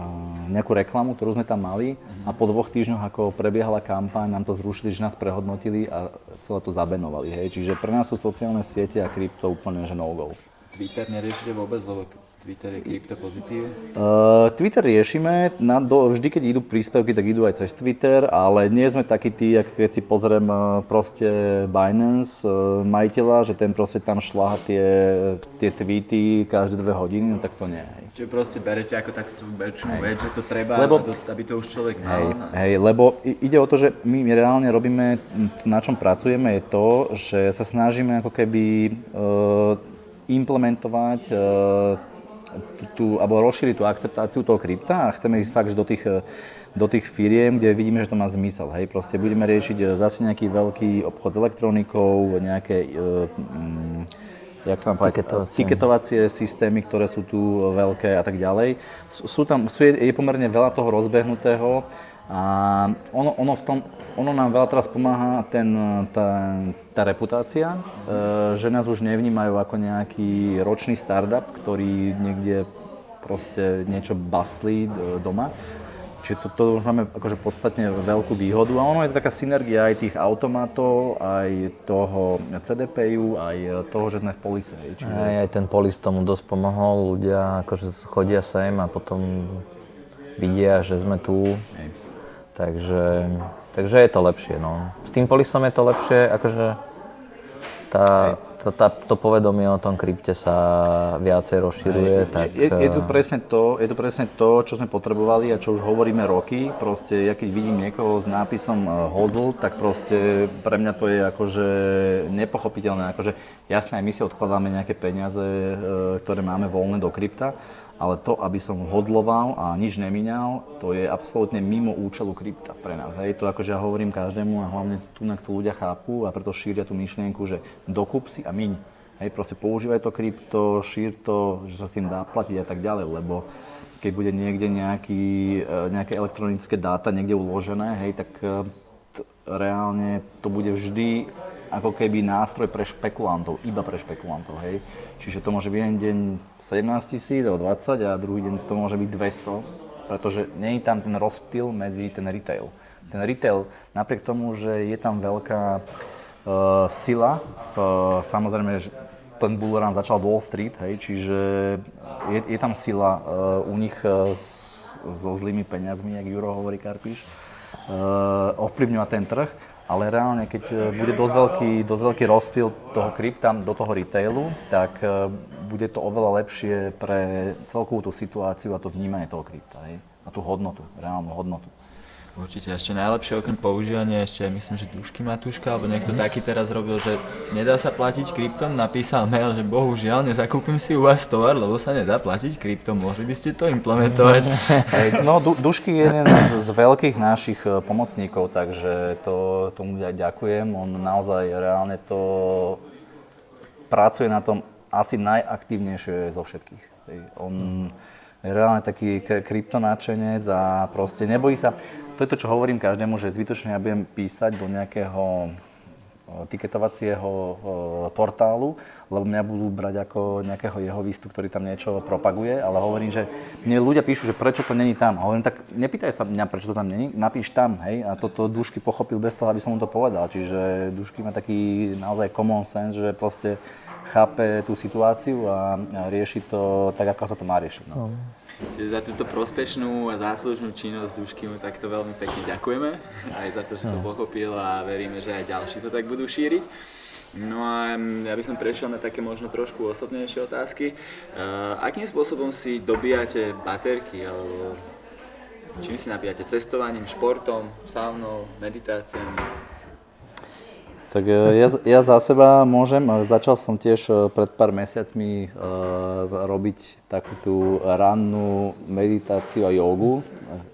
nejakú reklamu, ktorú sme tam mali a po dvoch týždňoch, ako prebiehala kampaň, nám to zrušili, že nás prehodnotili a celé to zabenovali. Hej. Čiže pre nás sú sociálne siete a krypto úplne že no-go. Twitter neriešite vôbec, lebo Twitter je krypto pozitív? Uh, Twitter riešime, na, do, vždy keď idú príspevky, tak idú aj cez Twitter, ale nie sme takí tí, ako keď si pozriem proste Binance, uh, majiteľa, že ten proste tam šláha tie, tie tweety každé dve hodiny, no tak to nie. Hej. Čiže proste berete ako takú väčšinu vec, že to treba, Lebo- aby to už človek mal. Hej, hej, lebo ide o to, že my reálne robíme, na čom pracujeme je to, že sa snažíme ako keby uh, implementovať uh, tú, alebo rozšíriť tú akceptáciu toho krypta a chceme ísť fakt do tých, do tých firiem, kde vidíme, že to má zmysel. Hej, proste budeme riešiť eh, zase nejaký veľký obchod s elektronikou, nejaké uh, mm, jak mám povedať, Tiketovacie. tiketovacie systémy, ktoré sú tu veľké a tak ďalej. Sú, tam, sú, je, je pomerne veľa toho rozbehnutého a ono, ono, v tom, ono nám veľa teraz pomáha ten, tá, tá reputácia, e, že nás už nevnímajú ako nejaký ročný startup, ktorý niekde proste niečo bastlí e, doma. Čiže to, to už máme akože podstatne veľkú výhodu a ono je to taká synergia aj tých automatov, aj toho CDPU, aj toho, že sme v polise. Čiže... Aj, aj ten polis tomu dosť pomohol, ľudia akože chodia sem a potom vidia, že sme tu. Takže, takže je to lepšie, no. S tým polisom je to lepšie, akože tá, tá, tá, to povedomie o tom krypte sa viacej rozširuje, tak... Je, je, tu eh, presne to, je tu presne to, čo sme potrebovali a čo už hovoríme roky. Proste, ja keď vidím niekoho s nápisom eh, hodl, tak proste pre mňa to je akože nepochopiteľné. Akože jasné, aj my si odkladáme nejaké peniaze, eh, ktoré máme voľné do krypta, ale to, aby som hodloval a nič nemíňal, to je absolútne mimo účelu krypta pre nás. Hej. To akože ja hovorím každému a hlavne tu, na to ľudia chápu a preto šíria tú myšlienku, že dokup si a miň. Hej, proste používaj to krypto, šír to, že sa s tým dá platiť a tak ďalej, lebo keď bude niekde nejaký, e, nejaké elektronické dáta niekde uložené, hej, tak e, t- reálne to bude vždy ako keby nástroj pre špekulantov, iba pre špekulantov, hej. Čiže to môže byť jeden deň 17 tisíc alebo 20 a druhý deň to môže byť 200, pretože nie je tam ten rozptyl medzi ten retail. Ten retail, napriek tomu, že je tam veľká uh, sila, v, samozrejme, ten bullrun začal Wall Street, hej, čiže je, je tam sila uh, u nich uh, so zlými peniazmi, jak Juro hovorí Karpíš, uh, ovplyvňovať ten trh, ale reálne, keď uh, bude dosť veľký, dosť veľký rozpil toho krypta do toho retailu, tak uh, bude to oveľa lepšie pre celkovú tú situáciu a to vnímanie toho krypta, hej, a tú hodnotu, reálnu hodnotu. Určite ešte najlepšie okrem používania ešte myslím, že Dušky Matuška, alebo niekto taký teraz robil, že nedá sa platiť kryptom, napísal mail, že bohužiaľ nezakúpim si u vás tovar, lebo sa nedá platiť kryptom, mohli by ste to implementovať. No, Du- Dušky je jeden z, z veľkých našich e, pomocníkov, takže to, tomu ja ďakujem. On naozaj reálne to pracuje na tom asi najaktívnejšie zo všetkých. On je reálne taký kryptonáčenec a proste nebojí sa. To je to, čo hovorím každému, že zbytočne ja budem písať do nejakého e, tiketovacieho e, portálu, lebo mňa budú brať ako nejakého jeho výstup, ktorý tam niečo propaguje, ale hovorím, že mne ľudia píšu, že prečo to není tam. A hovorím, tak nepýtaj sa mňa, prečo to tam není, napíš tam, hej. A toto Dušky pochopil bez toho, aby som mu to povedal. Čiže Dušky má taký naozaj common sense, že proste chápe tú situáciu a a rieši to tak, ako sa to má riešiť. No. Čiže za túto prospešnú a záslužnú činnosť Dušky mu takto veľmi pekne ďakujeme, aj za to, že to pochopil a veríme, že aj ďalší to tak budú šíriť. No a ja by som prešiel na také možno trošku osobnejšie otázky. Uh, akým spôsobom si dobíjate baterky, alebo čím si nabíjate? Cestovaním, športom, saunou, meditáciami? Tak e, ja, ja za seba môžem, e, začal som tiež e, pred pár mesiacmi uh, robiť takú tú rannú meditáciu a jogu.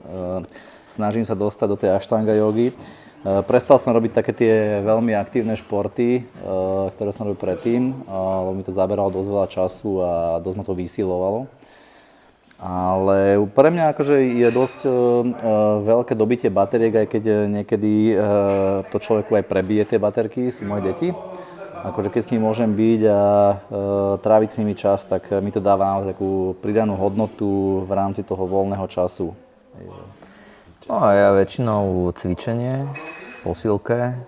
Uh, snažím sa dostať do tej ashtanga jogy. Uh, prestal som robiť také tie veľmi aktívne športy, uh, ktoré som robil predtým, uh, lebo mi to zaberalo dosť veľa času a dosť ma to vysilovalo. Ale pre mňa akože je dosť veľké dobitie bateriek, aj keď niekedy to človeku aj prebije tie baterky, sú moje deti. Akože keď s ním môžem byť a tráviť s nimi čas, tak mi to dáva takú pridanú hodnotu v rámci toho voľného času. No a ja väčšinou cvičenie, posilke.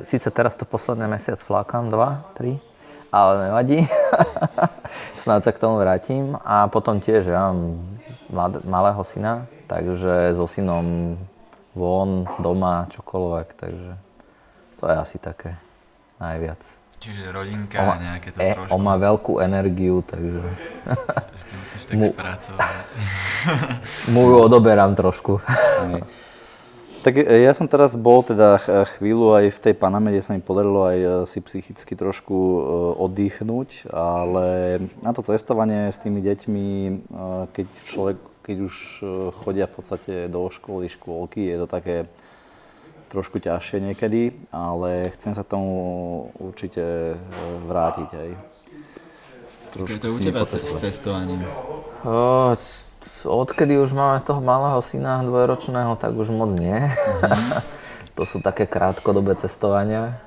Sice teraz to posledný mesiac flákam, dva, tri, ale nevadí. Snáď sa k tomu vrátim. A potom tiež, ja mám mlad- malého syna, takže so synom von, doma, čokoľvek, takže to je asi také najviac. Čiže rodinka, On má, nejaké to e, trošku, on má veľkú energiu, takže že ty musíš tak mu- spracovať. mu ju odoberám trošku. Hej. Tak e, ja som teraz bol teda ch- chvíľu aj v tej Paname, kde sa mi podarilo aj e, si psychicky trošku e, oddychnúť, ale na to cestovanie s tými deťmi, keď človek, keď už chodia v podstate do školy, škôlky, je to také trošku ťažšie niekedy, ale chcem sa tomu určite e, vrátiť aj. Ako je to u teba s cestovaním? O, odkedy už máme toho malého syna dvojročného, tak už moc nie. to sú také krátkodobé cestovania.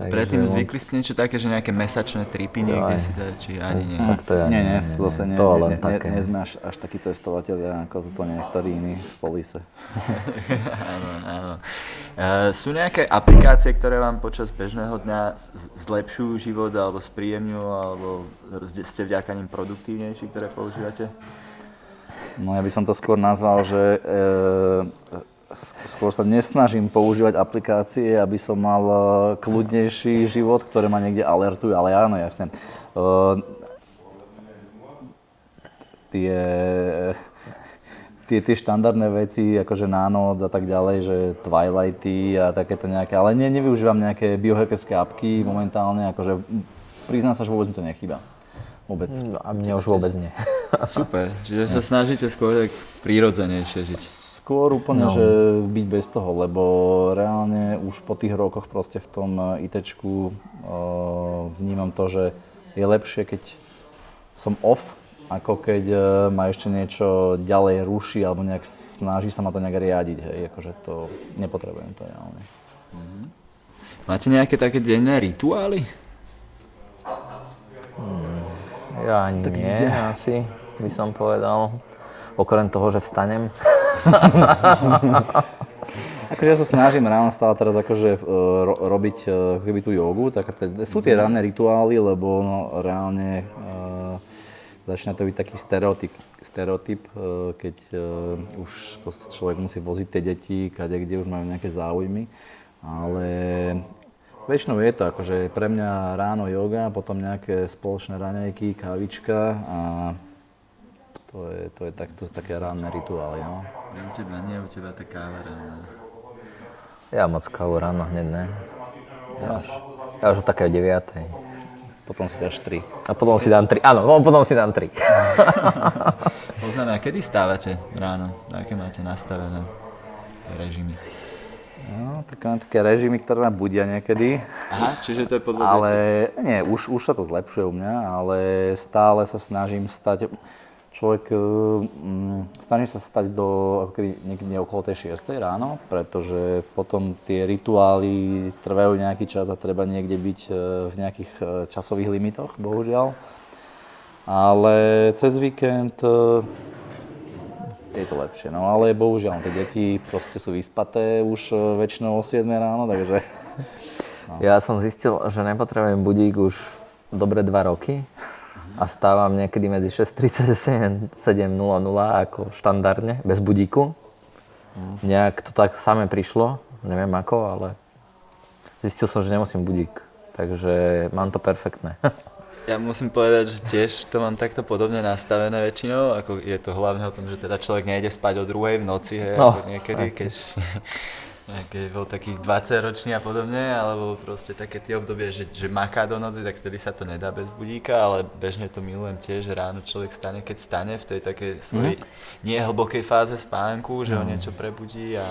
Takže Predtým moc- zvykli ste niečo také, že nejaké mesačné tripy niekde si dať, či ani nie? Tak to ja nie, nie, nie, to zase nie, to nie, len nie, také. nie, nie sme až, až takí cestovateľia ako to niektorí iní v polise. Áno, áno. E, sú nejaké aplikácie, ktoré vám počas bežného dňa zlepšujú život alebo spríjemňujú, alebo ste- vďaka nim produktívnejší, ktoré používate? No ja by som to skôr nazval, že e, skôr sa nesnažím používať aplikácie, aby som mal e, kľudnejší život, ktoré ma niekde alertujú, ale áno, jasne. E, tie, tie, tie štandardné veci, akože na noc a tak ďalej, že Twilighty a takéto nejaké, ale ne, nevyužívam nejaké biohackerské apky momentálne, akože priznám sa, že vôbec mi to nechýba. Vôbec. A mne už vôbec nie. Super, čiže sa snažíte skôr tak prírodzenejšie žiť. Skôr úplne, No. že byť bez toho, lebo reálne už po tých rokoch proste v tom ITčku uh, vnímam to, že je lepšie, keď som off, ako keď uh, ma ešte niečo ďalej ruší alebo nejak snaží sa ma to nejak riadiť, hej, akože to nepotrebujem to reálne. Máte nejaké také denné rituály? Ja ani nie, kde? asi by som povedal. Okrem toho, že vstanem. Akože ja sa snažím ráno stále teraz akože uh, ro- robiť uh, ako keby tú jogu, tak te, sú tie ranné rituály, lebo no, reálne uh, začína to byť taký stereotyp, stereotyp uh, keď uh, už človek musí voziť tie deti, kade, kde už majú nejaké záujmy, ale väčšinou je to akože pre mňa ráno joga, potom nejaké spoločné raňajky, kávička a to je, to je, tak, to sú také ranné rituály. No. U teba nie, u teba tá káva ráno. Ja moc kávu ráno hneď ne. Máš. Ja už o také o 9. Potom si dáš tri. A potom si dám 3. Áno, no, potom si dám 3. Poznám, a kedy stávate ráno? Aké máte nastavené režimy? No, také, mám také režimy, ktoré ma budia niekedy, Aha, čiže to je podľa ale nie, už, už sa to zlepšuje u mňa, ale stále sa snažím stať, človek, mm, snaží sa stať do, ako keby niekedy okolo tej 6 ráno, pretože potom tie rituály trvajú nejaký čas a treba niekde byť e, v nejakých e, časových limitoch, bohužiaľ. Ale cez víkend je to lepšie, no ale bohužiaľ, tie deti proste sú vyspaté už e, väčšinou o 7 ráno, takže Ja som zistil, že nepotrebujem budík už dobre 2 roky a stávam niekedy medzi 6.30 a 7.00 ako štandardne, bez budíku. Nejak to tak samé prišlo, neviem ako, ale zistil som, že nemusím budík. Takže mám to perfektné. Ja musím povedať, že tiež to mám takto podobne nastavené väčšinou, ako je to hlavne o tom, že teda človek nejde spať o druhej v noci, hej, No, ako niekedy, keď, keď bol taký 20 ročný a podobne, alebo proste také tie obdobie, že, že maká do noci, tak vtedy sa to nedá bez budíka, ale bežne to milujem tiež, že ráno človek stane, keď stane v tej takej svojej nie hlbokej fáze spánku, že ho niečo prebudí a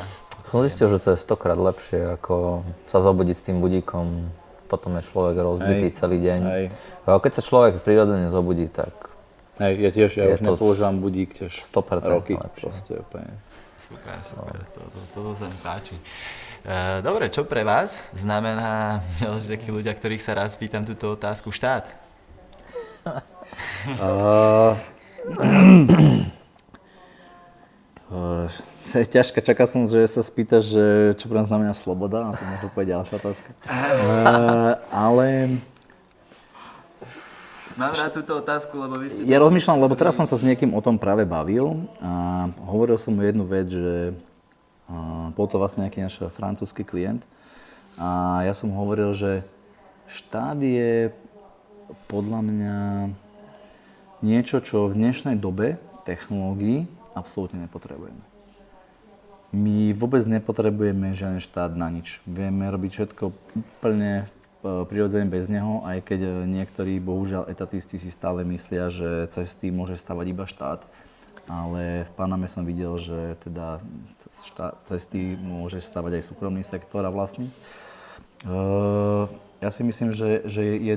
Som zistil, že to je stokrát lepšie, ako sa zobudiť s tým budíkom. Potom je človek rozbitý Hej, celý deň. hej. Keď sa človek prirodzene zobudí, tak Hej, ja tiež, ja už nepoužívam budík tiež 100% roky. lepšie. Proste úplne. Super, super, to, to, toto sa mi páči. E, dobre, čo pre vás znamená, že takí ľudia, ktorých sa raz pýtam túto otázku, štát? Uh, uh, to je ťažké, čakal som, že sa spýtaš, že čo pre nás znamená sloboda, a to možno povedať ďalšia otázka. Uh, ale Mám rád túto otázku, lebo vy ste... ja rozmýšľam, lebo teraz som sa s niekým o tom práve bavil a hovoril som mu jednu vec, že uh, bol to vlastne nejaký náš francúzsky klient a ja som hovoril, že štát je podľa mňa niečo, čo v dnešnej dobe technológií absolútne nepotrebujeme. My vôbec nepotrebujeme žiaden štát na nič. Vieme robiť všetko úplne e, prirodzene bez neho, aj keď e, niektorí, bohužiaľ, etatisti si stále myslia, že cesty môže stavať iba štát. Ale v Paname som videl, že teda cesty môže stavať aj súkromný sektor a vlastník. Uh, ja si myslím, že, že je,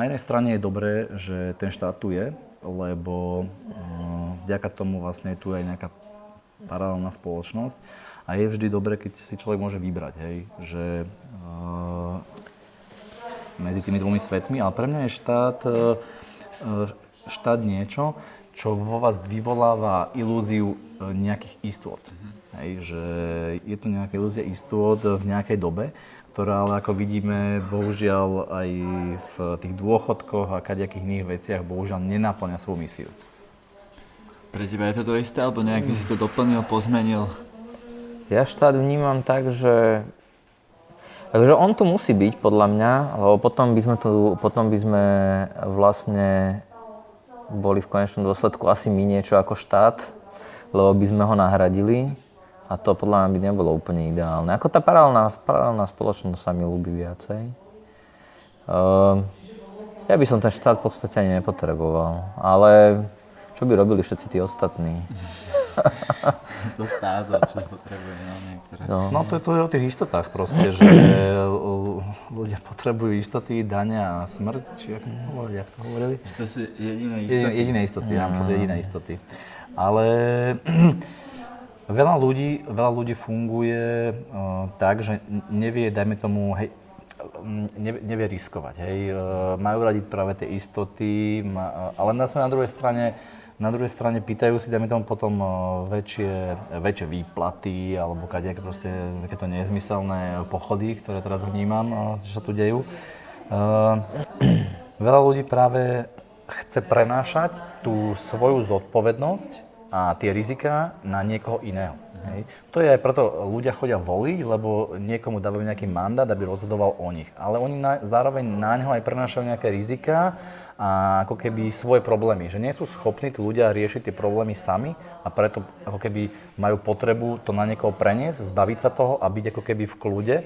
na jednej strane je dobré, že ten štát tu je, lebo vďaka tomu vlastne je tu aj nejaká paralelná spoločnosť a je vždy dobré, keď si človek môže vybrať, hej, že uh, medzi tými dvomi svetmi, ale pre mňa je štát, uh, štát niečo, čo vo vás vyvoláva ilúziu uh, nejakých istôt. Hej, že je to nejaká ilúzia istôt v nejakej dobe, ktorá ale ako vidíme, bohužiaľ aj v tých dôchodkoch a kadejakých iných veciach, bohužiaľ nenaplňa svoju misiu. Pre teba je to to isté, alebo nejak by si to doplnil, pozmenil? Ja štát vnímam tak, že Takže on tu musí byť, podľa mňa, lebo potom by sme, tu, potom by sme vlastne boli v konečnom dôsledku asi my niečo ako štát, lebo by sme ho nahradili a to podľa mňa by nebolo úplne ideálne. Ako tá paralelná, paralelná spoločnosť sa mi ľúbi viacej. Uh, ja by som ten štát v podstate ani nepotreboval, ale čo by robili všetci tí ostatní? To státo, čo potrebuje, no niektoré. No. No to, je- to je o tých istotách proste, že ľudia potrebujú istoty, dania a smrť, či jak to jak to hovorili? To sú jediné istoty. jediné istoty, áno, to sú jediné istoty. Ale veľa ľudí, veľa ľudí funguje uh, tak, že nevie, dajme tomu, hej, nevie, nevie riskovať, hej. Uh, majú radi práve tie istoty, ma, ale zase na druhej strane na druhej strane pýtajú si, dajme tomu potom uh, väčšie, väčšie výplaty alebo kadejaké proste takéto nezmyselné pochody, ktoré teraz vnímam, uh, že sa tu dejú. Uh, veľa ľudí práve chce prenášať tú svoju zodpovednosť a tie riziká na niekoho iného. Hej. To je aj preto ľudia chodia voliť, lebo niekomu dávajú nejaký mandát, aby rozhodoval o nich. Ale oni na, zároveň na neho aj prenášajú nejaké riziká a ako keby svoje problémy. Že nie sú schopní tí ľudia riešiť tie problémy sami a preto ako keby majú potrebu to na niekoho preniesť, zbaviť sa toho a byť ako keby v kľude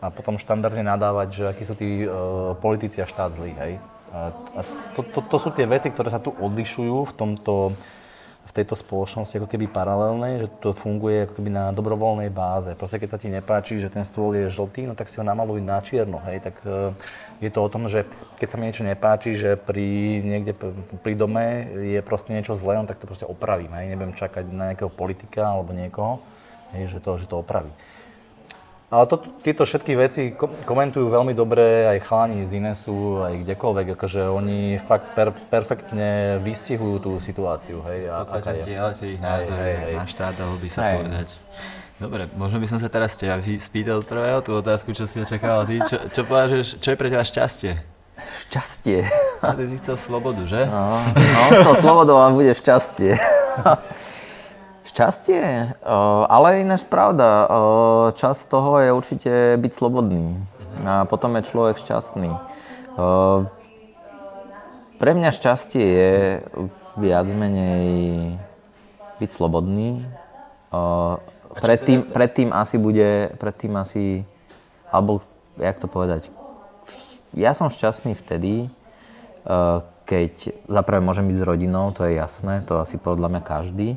a potom štandardne nadávať, že akí sú tí e, politici a štát zlí, hej. A, a to, to, to sú tie veci, ktoré sa tu odlišujú v tomto, v tejto spoločnosti ako keby paralelnej, že to funguje ako keby na dobrovoľnej báze. Proste keď sa ti nepáči, že ten stôl je žltý, no tak si ho namaluj na čierno, hej. Tak e, je to o tom, že keď sa mi niečo nepáči, že pri, niekde pri dome je proste niečo zlé, no tak to proste opravím, hej. Nebudem čakať na nejakého politika alebo niekoho, hej, že to, že to opraví. Ale to, tieto všetky veci ko- komentujú veľmi dobre aj chalani z Inesu, aj kdekoľvek, akože oni fakt per, perfektne vystihujú tú situáciu, hej. V A, podstate aká je. zdieľate ich názory hej, hej. na štát, dalo by sa Hej. povedať. Dobre, možno by som sa teraz teba spýtal prvého tú otázku, čo si očakával ty. Čo, čo považuješ, čo je pre teba šťastie? Šťastie. A ty si chcel slobodu, že? No, no to slobodou vám bude šťastie. Šťastie? O, ale ináč pravda, o, časť toho je určite byť slobodný. A potom je človek šťastný. O, pre mňa šťastie je viac menej byť slobodný. Predtým, predtým asi bude, predtým asi, alebo jak to povedať, ja som šťastný vtedy, keď zaprvé môžem byť s rodinou, to je jasné, to asi podľa mňa každý,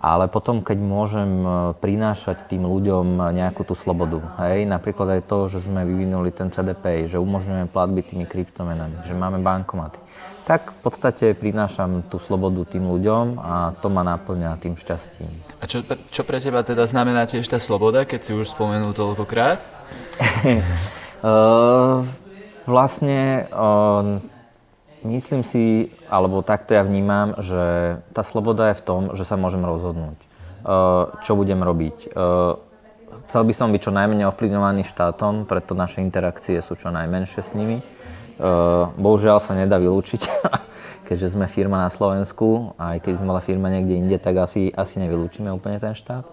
ale potom, keď môžem uh, prinášať tým ľuďom nejakú tú slobodu. Hej? Napríklad aj to, že sme vyvinuli ten CDP, že umožňujeme platby tými kryptomenami, že máme bankomaty. tak v podstate prinášam tú slobodu tým ľuďom a to ma náplňa tým šťastím. A čo, čo pre teba teda znamená tiež tá sloboda, keď si už spomenul toľkokrát? Uh, vlastne uh, myslím si, alebo takto ja vnímam, že tá sloboda je v tom, že sa môžem rozhodnúť, uh, čo budem robiť. Uh, chcel by som byť čo najmenej ovplyvňovaný štátom, preto naše interakcie sú čo najmenšie s nimi. Uh, bohužiaľ sa nedá vylúčiť, keďže sme firma na Slovensku aj keď sme bola firma niekde inde, tak asi, asi nevylúčime úplne ten štát.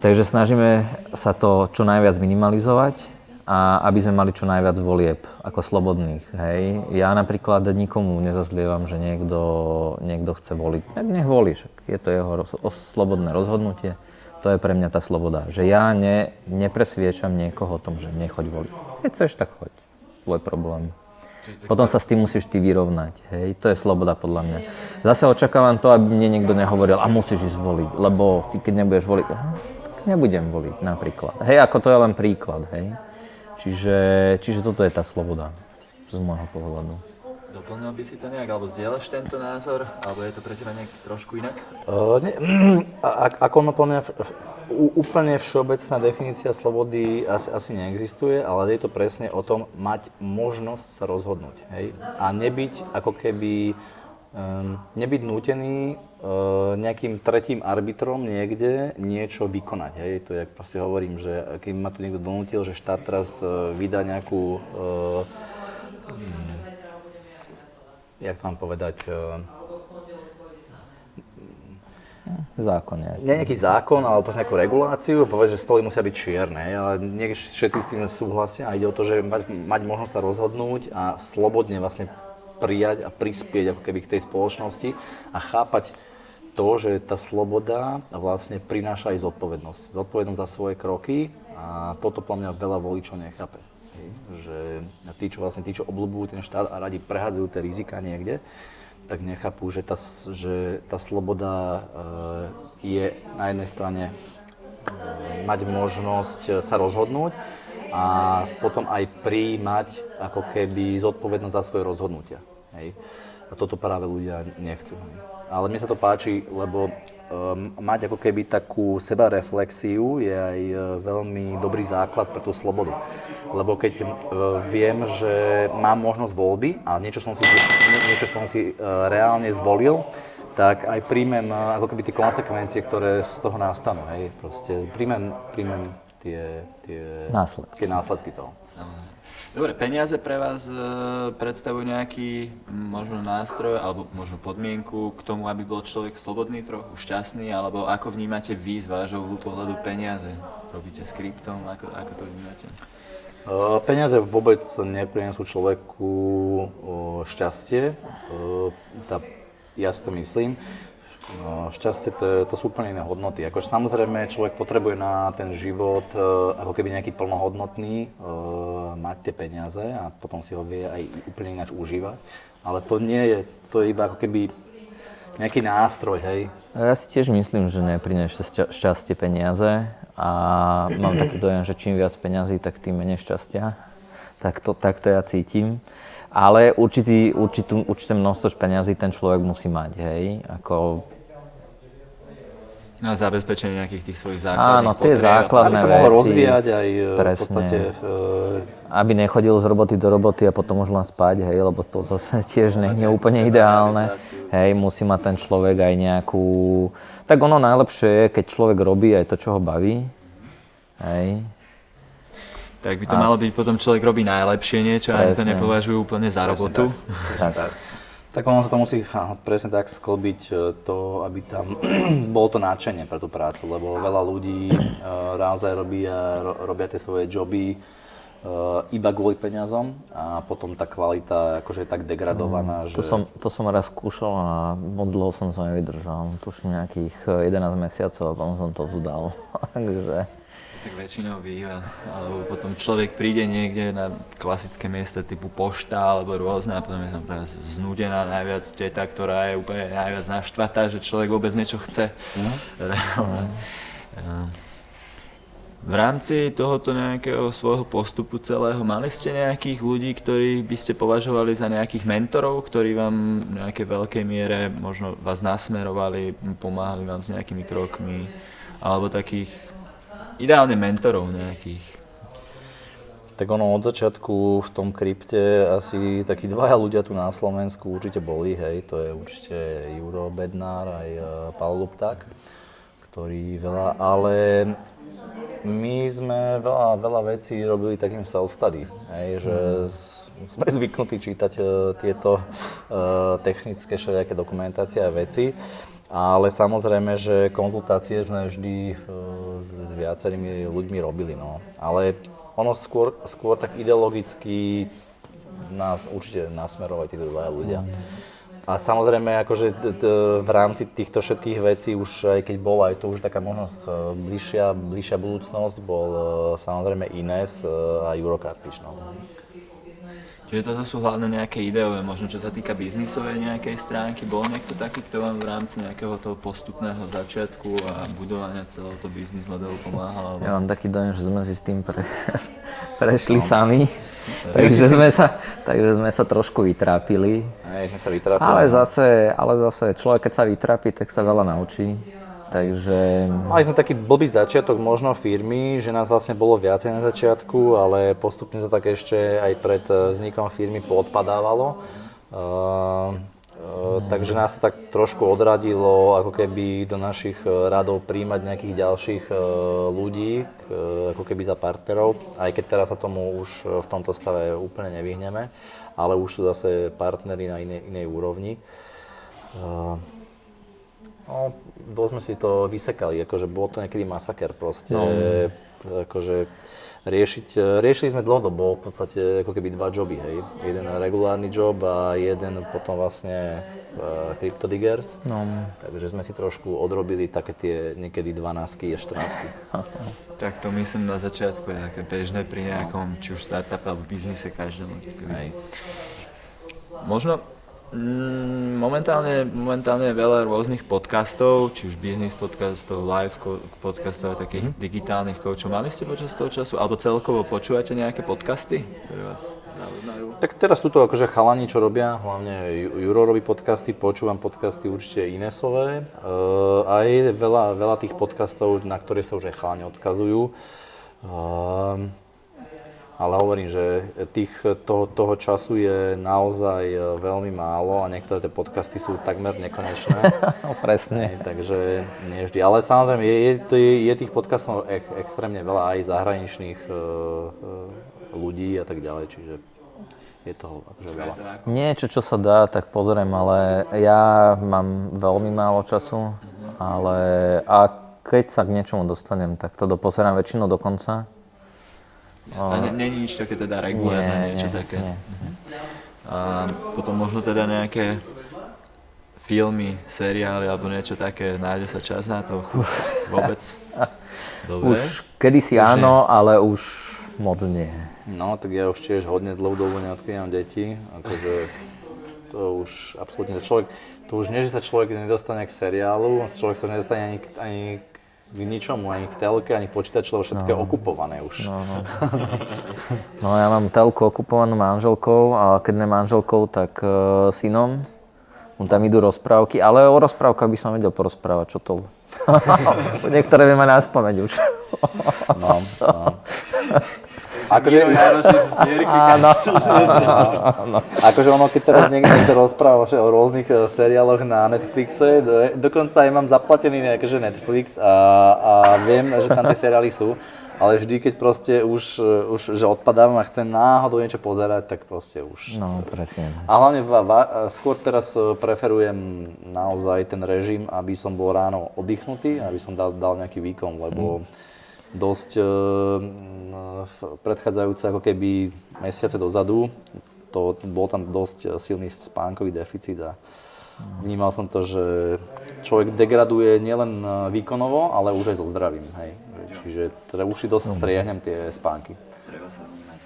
Takže snažíme sa to čo najviac minimalizovať a aby sme mali čo najviac volieb ako slobodných. Hej. Ja napríklad nikomu nezazlievam, že niekto, niekto chce voliť. Tak nech volí, je to jeho roz, slobodné rozhodnutie. To je pre mňa tá sloboda. Že ja ne, nepresviečam niekoho o tom, že nechoď voliť. Keď chceš, tak choď. Tvoj problém. Potom sa s tým musíš ty vyrovnať. Hej, to je sloboda podľa mňa. Zase očakávam to, aby mne niekto nehovoril, a musíš ísť voliť, lebo ty keď nebudeš voliť, aha, tak nebudem voliť napríklad. Hej, ako to je len príklad, hej. Čiže, čiže toto je tá sloboda z môjho pohľadu. Doplnil by si to nejak, alebo zdieľaš tento názor, alebo je to pre teba nejak trošku inak? Uh, ne, a, ako naplňa, úplne všeobecná definícia slobody asi, asi neexistuje, ale je to presne o tom mať možnosť sa rozhodnúť. Hej? A nebyť ako keby nebyť nútený uh, nejakým tretím arbitrom niekde niečo vykonať. Hej? To jak proste hovorím, že keď ma tu niekto donútil, že štát teraz uh, vydá nejakú uh, jak to mám povedať, uh, Zákon nie nejaký zákon, ale proste nejakú reguláciu, povedať, že stoly musia byť čierne, ale nie všetci s tým súhlasia a ide o to, že mať, mať možnosť sa rozhodnúť a slobodne vlastne prijať a prispieť ako keby k tej spoločnosti a chápať to, že tá sloboda vlastne prináša aj zodpovednosť. Zodpovednosť za svoje kroky a toto po mňa veľa voličov nechápe. Že tí, čo vlastne tí, čo obľúbujú ten štát a radi prehádzajú tie rizika niekde, tak nechápu, že tá, že tá sloboda e, je na jednej strane e, mať možnosť sa rozhodnúť a potom aj prijímať ako keby zodpovednosť za svoje rozhodnutia. Hej. A toto práve ľudia nechcú. Hej. Ale mne sa to páči, lebo um, mať ako keby takú sebareflexiu je aj uh, veľmi dobrý základ pre tú slobodu. Lebo keď uh, viem, že mám možnosť voľby a niečo som si, nie- niečo som si uh, reálne zvolil, tak aj príjmem uh, ako keby tie konsekvencie, ktoré z toho nastanú. Hej. Proste príjmem, príjmem tie, tie Následky. tie následky toho. Samozrejme. Dobre, peniaze pre vás e, predstavujú nejaký možno nástroj alebo možno podmienku k tomu, aby bol človek slobodný, trochu šťastný, alebo ako vnímate vy z vášho pohľadu peniaze? Robíte s kryptom, ako, ako to vnímate? Uh, Peniaze vôbec neprinesú človeku šťastie, Uh, tá, ja si to myslím. Uh, Šťastie to, to sú úplne iné hodnoty. Akože samozrejme človek potrebuje na ten život uh, ako keby nejaký plnohodnotný, uh, mať tie peniaze a potom si ho vie aj úplne ináč užívať. Ale to nie je, to je iba ako keby nejaký nástroj, hej. Ja si tiež myslím, že neprinesie šťa- šťastie peniaze a mám taký dojem, že čím viac peňazí, tak tým menej šťastia. Tak to, tak to ja cítim. Ale určitý, určitú, určité množstvo peňazí ten človek musí mať, hej. Ako, Na zabezpečenie nejakých tých svojich základných Áno, tie potrieb. základné Aby sa mohol rozvíjať aj v presne. podstate uh, aby nechodil z roboty do roboty a potom už len spať, hej, lebo to zase tiež nie je úplne ideálne. Hej, musí mať ten človek aj nejakú... Tak ono najlepšie je, keď človek robí aj to, čo ho baví. Hej. Tak by to malo byť potom človek robí najlepšie niečo a ani to Presne. nepovažujú úplne za robotu. Tak. Tak ono sa to musí áno, presne tak sklbiť e, to, aby tam bolo to nadšenie pre tú prácu, lebo veľa ľudí uh, naozaj robia, ro, robia tie svoje joby uh, iba kvôli peniazom a potom tá kvalita akože je tak degradovaná, že... To som, to som raz skúšal a moc dlho som to nevydržal. Tuším nejakých eh, 11 mesiacov a potom som to vzdal. Takže Tak väčšinou býva. Alebo potom človek príde niekde na klasické miesta typu pošta alebo rôzne a potom je tam teraz znúdená najviac teta, ktorá je úplne najviac naštvatá, že človek vôbec niečo chce. Ehm, V rámci tohoto nejakého svojho postupu celého, mali ste nejakých ľudí, ktorých by ste považovali za nejakých mentorov, ktorí vám v nejakej veľkej miere možno vás nasmerovali, pomáhali vám s nejakými krokmi, alebo takých ideálne mentorov nejakých? Tak ono od začiatku v tom krypte asi takí dvaja ľudia tu na Slovensku určite boli, hej, to je určite Juro Bednár aj e, Pavel Lupták, ktorí veľa, ale my sme veľa, veľa vecí robili takým self-study, hej, že sme zvyknutí čítať e, tieto e, technické všelijaké dokumentácie a veci, ale samozrejme, že konzultácie sme vždy e, s, viacerými ľuďmi robili, no. Ale ono skôr, skôr tak ideologicky nás určite nasmerovali títo dvaja ľudia. A samozrejme, akože d- d- v rámci týchto všetkých vecí už aj keď bola aj to už taká možnosť e, bližšia, bližšia budúcnosť, bol e, samozrejme Ines a Juro Karpiš. No. Čiže toto sú hlavne nejaké ideové, možno čo sa týka biznisovej nejakej stránky. Bol niekto taký, kto vám v rámci nejakého toho postupného začiatku a budovania celého toho biznis modelu pomáhal? Alebo... Ja mám taký dojem, že sme si s tým pre, prešli sami. Takže sme, sa, takže sme sa trošku vytrápili. Hej, sme sa vytrápili. Ale zase, ale zase človek, keď sa vytrápi, tak sa veľa naučí. Takže Mali sme taký blbý začiatok možno firmy, že nás vlastne bolo viacej na začiatku, ale postupne to tak ešte aj pred eh, vznikom firmy poodpadávalo. Uh, uh, takže nás to tak trošku odradilo, ako keby do našich radov príjmať nejakých ďalších uh, ľudí, ako keby za partnerov, aj keď teraz sa tomu už v tomto stave úplne nevyhneme, ale už sú zase partnery na inej, inej úrovni. No, dosť sme si to vysekali, akože bolo to niekedy masaker proste, no. akože riešiť, riešili sme dlhodobo v podstate ako keby dva joby, hej. Jeden regulárny job a jeden potom vlastne uh, Crypto Diggers. no, Takže sme si trošku odrobili také tie niekedy 12 a 14 Tak to myslím na začiatku je také bežné pri nejakom, či už startupe alebo biznise každom. Hej. Možno momentálne, momentálne je veľa rôznych podcastov, či už business podcastov, live podcastov a takých digitálnych coachov. Mali ste počas toho času, alebo celkovo počúvate nejaké podcasty, ktoré vás zaujímajú? Tak teraz tuto akože chalani, čo robia, hlavne Ju- Juro robí podcasty, počúvam podcasty určite Inesové. Uh, a je veľa, veľa tých podcastov, na ktoré sa už aj chalani odkazujú. Uh, ale hovorím, že tých, toho, toho času je naozaj e, veľmi málo a niektoré tie podcasty sú takmer nekonečné. no presne. Hej, takže nie vždy. Ale samozrejme, je, je, je, tých podcastov ek, extrémne veľa aj zahraničných uh, uh, ľudí a tak ďalej, čiže je toho akože veľa. Niečo, čo sa dá, tak pozriem, ale ja mám veľmi málo času, ale a keď sa k niečomu dostanem, tak to dopozerám väčšinou do konca. A ne, není nič také teda regulárne, Nie, niečo nie, také. nie. A potom možno teda nejaké filmy, seriály alebo niečo také, nájde sa čas na to? Vôbec? Dobre. Už kedysi áno, ale už moc nie. No, tak ja už tiež hodne dlhú dobu neodkryjam deti, akože to už absolútne sa človek, to už nie, že sa človek nedostane k seriálu, človek sa nedostane ani, k- ani k ničomu, ani k telke, ani k počítaču, lebo všetko je okupované už. No, no. no ja mám telku okupovanú manželkou a keď ne manželkou, tak uh, synom. On tam idú rozprávky, ale o rozprávkach by som vedel porozprávať, čo to. Niektoré viem aj na spomeň už. No, no. Akože, akože ono, keď teraz niekto, niekto rozpráva o rôznych e, seriáloch na Netflixe, do- dokonca aj mám zaplatený akože Netflix a, a viem, že tam tie seriály sú, ale vždy, keď proste už, e, už že odpadávam a chcem náhodou niečo pozerať, tak proste už... No, presne. A hlavne va, va, skôr teraz e, preferujem naozaj ten režim, aby som bol ráno oddychnutý, aby som dal, dal nejaký výkon, lebo dosť e, m, v predchádzajúce ako keby mesiace dozadu, to, bol tam dosť silný spánkový deficit a vnímal som to, že človek degraduje nielen e, výkonovo, ale už aj so zdravím. Hej. Čiže teda už si dosť striehnem tie spánky. Treba sa vnímať.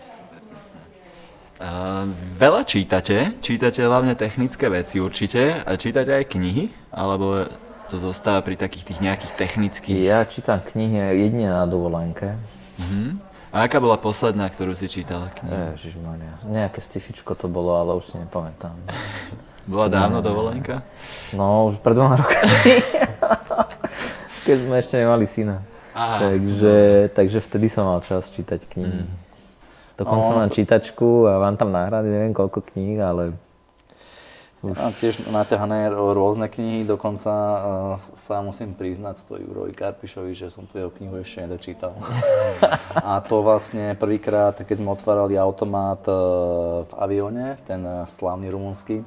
Uh, veľa čítate, čítate hlavne technické veci určite a čítate aj knihy, alebo to zostáva pri takých tých nejakých technických. Ja čítam knihy jedine na dovolenke. Mhm. A aká bola posledná, ktorú si čítal? knihu? Ježišmaria. Nejaké stifičko to bolo, ale už si nepamätám. Bola dávno dovolenka? No, už pred dvoma rokami. Keď sme ešte nemali syna. Aha. Takže, takže vtedy som mal čas čítať knihy. Dokonca No, mám čítačku a mám tam náhrady, neviem koľko kníh, ale Mám tiež naťahané rôzne knihy, dokonca uh, sa musím priznať to Jurovi Karpišovi, že som tu jeho knihu ešte nedočítal. A to vlastne prvýkrát, keď sme otvárali automát uh, v Avione, ten uh, slávny rumunský,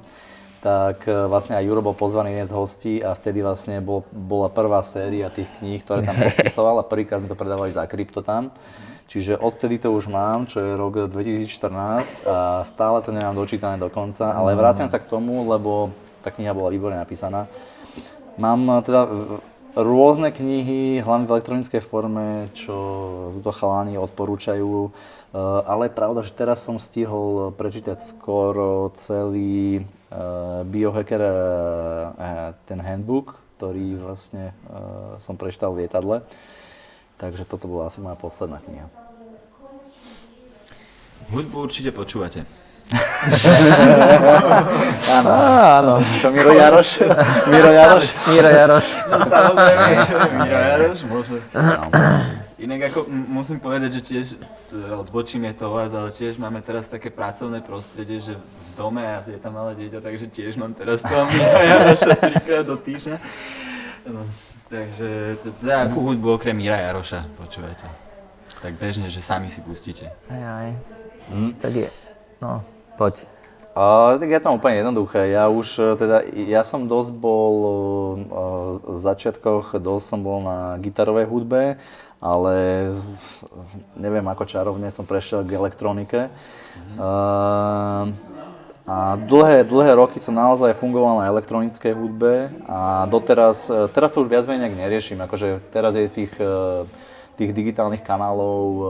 tak vlastne aj Juro bol pozvaný dnes hostí a vtedy vlastne bol, bola prvá séria tých kníh, ktoré tam podpisoval a prvýkrát mi to predávali za krypto tam. Čiže odtedy to už mám, čo je rok 2014 a stále to nemám dočítané do konca, ale vraciam sa k tomu, lebo tá kniha bola výborne napísaná. Mám eh, teda rôzne knihy, hlavne v elektronickej forme, čo túto chalani odporúčajú, eh, ale je pravda, že teraz som stihol prečítať skoro celý eh, biohacker, ten handbook, ktorý vlastne som prečítal v lietadle. Takže toto bola asi moja posledná kniha. Hudbu určite počúvate. Áno. áno. Čo Miro Jaroš? Miro Jaroš? Miro Jaroš. No samozrejme, Miro Jaroš, môže. Inak ako musím povedať, že tiež e, odbočíme to vás, ale tiež máme teraz také pracovné prostredie, že v dome a je tam malé dieťa, takže tiež mám teraz toho Mira Jaroša trikrát do týždňa. No, takže teda akú hudbu okrem Mira Jaroša počúvate? Tak bežne, že sami si pustíte. Aj, aj. Hm? Tak je, no, poď. A, tak je to úplne jednoduché. Ja už e, teda, ja som dosť bol, e, v začiatkoch dosť som bol na gitarovej hudbe, ale neviem ako čarovne som prešiel k elektronike. Uh, a dlhé, dlhé roky som naozaj fungoval na elektronickej hudbe a doteraz, e, teraz to už viac menej neriešim, akože teraz je tých, e, tých digitálnych kanálov, e,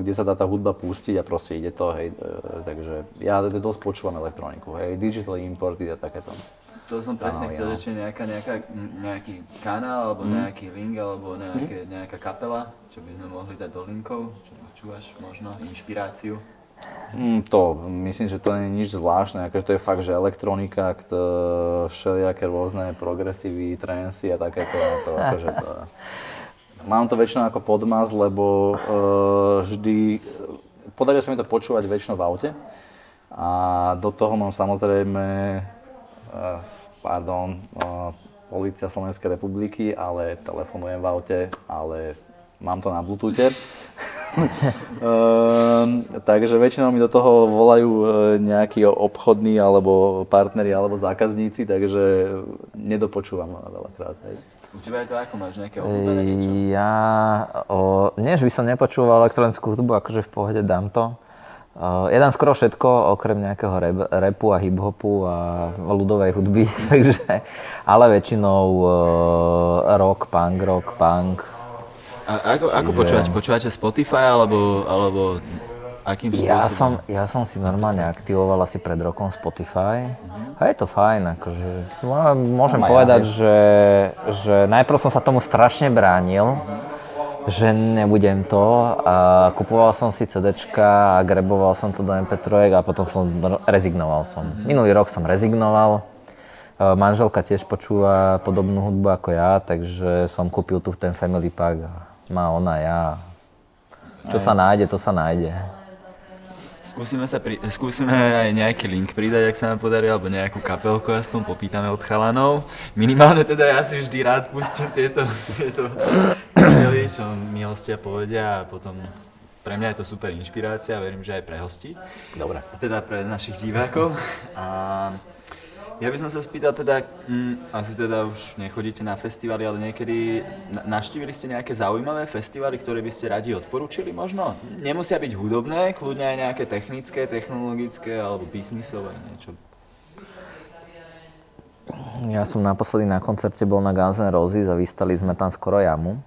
kde sa dá tá hudba pustiť a proste ide to, hej, takže ja dosť počúvam elektroniku, hej, digital importy a takéto. To som presne Áno, chcel, ja. že nejaká, nejaká, nejaký kanál, alebo nejaký link, alebo nejaké, nejaká kapela, čo by sme mohli dať do linkov, čo počúvaš možno, inšpiráciu. Mm, to, myslím, že to nie je nič zvláštne, akože to je fakt, že elektronika, kto, všelijaké rôzne progresívy, transy a takéto, a to akože to... Mám to väčšinou ako podmaz, lebo uh, vždy, podarilo sa mi to počúvať väčšinou v aute a do toho mám samozrejme, uh, pardon, uh, Polícia Slovenskej republiky, ale telefonujem v aute, ale mám to na Bluetoothe. Ehm, takže väčšinou mi do toho volajú e, nejakí obchodní alebo partneri alebo zákazníci, takže nedopočúvam veľakrát. Hej. U teba je to ako, máš nejaké obľúbené niečo? Ja, o, nie, že by som nepočúval elektronickú hudbu, akože v pohode dám to. O, ja dám skoro všetko, okrem nejakého rap, rapu a hip-hopu a ľudovej hudby, takže, ale väčšinou o, rock, punk, rock, punk. A ako, ako počúvate? Počúvate Spotify, alebo, alebo akým spôsobom? Ja som, ja som si normálne aktivoval asi pred rokom Spotify a je to fajn, akože no, môžem aj povedať, ja, že, že najprv som sa tomu strašne bránil, že nebudem to a kupoval som si CDčka a greboval som to do MP3 a potom som r- rezignoval som. Minulý rok som rezignoval, E, manželka tiež počúva podobnú hudbu ako ja, takže som kúpil tu ten Family Pack a má ona, ja. Čo sa nájde, to sa nájde. Skúsime, sa pri, skúsime aj nejaký link pridať, ak sa nám podarí, alebo nejakú kapelku aspoň popýtame od chalanov. Minimálne teda ja si vždy rád pustím tieto, tieto kapely, čo mi hostia povedia a potom pre mňa je to super inšpirácia, verím, že aj pre hostí. Dobre. A teda pre našich divákov. A ja by som sa spýtal teda, hm, asi teda už nechodíte na festivaly, ale niekedy na- navštívili ste nejaké zaujímavé festivaly, ktoré by ste radi odporúčili možno? Nemusia byť hudobné, kľudne aj nejaké technické, technologické alebo biznisové niečo. Ja som naposledy na koncerte bol na Guns N' Roses a vystali sme tam skoro jamu.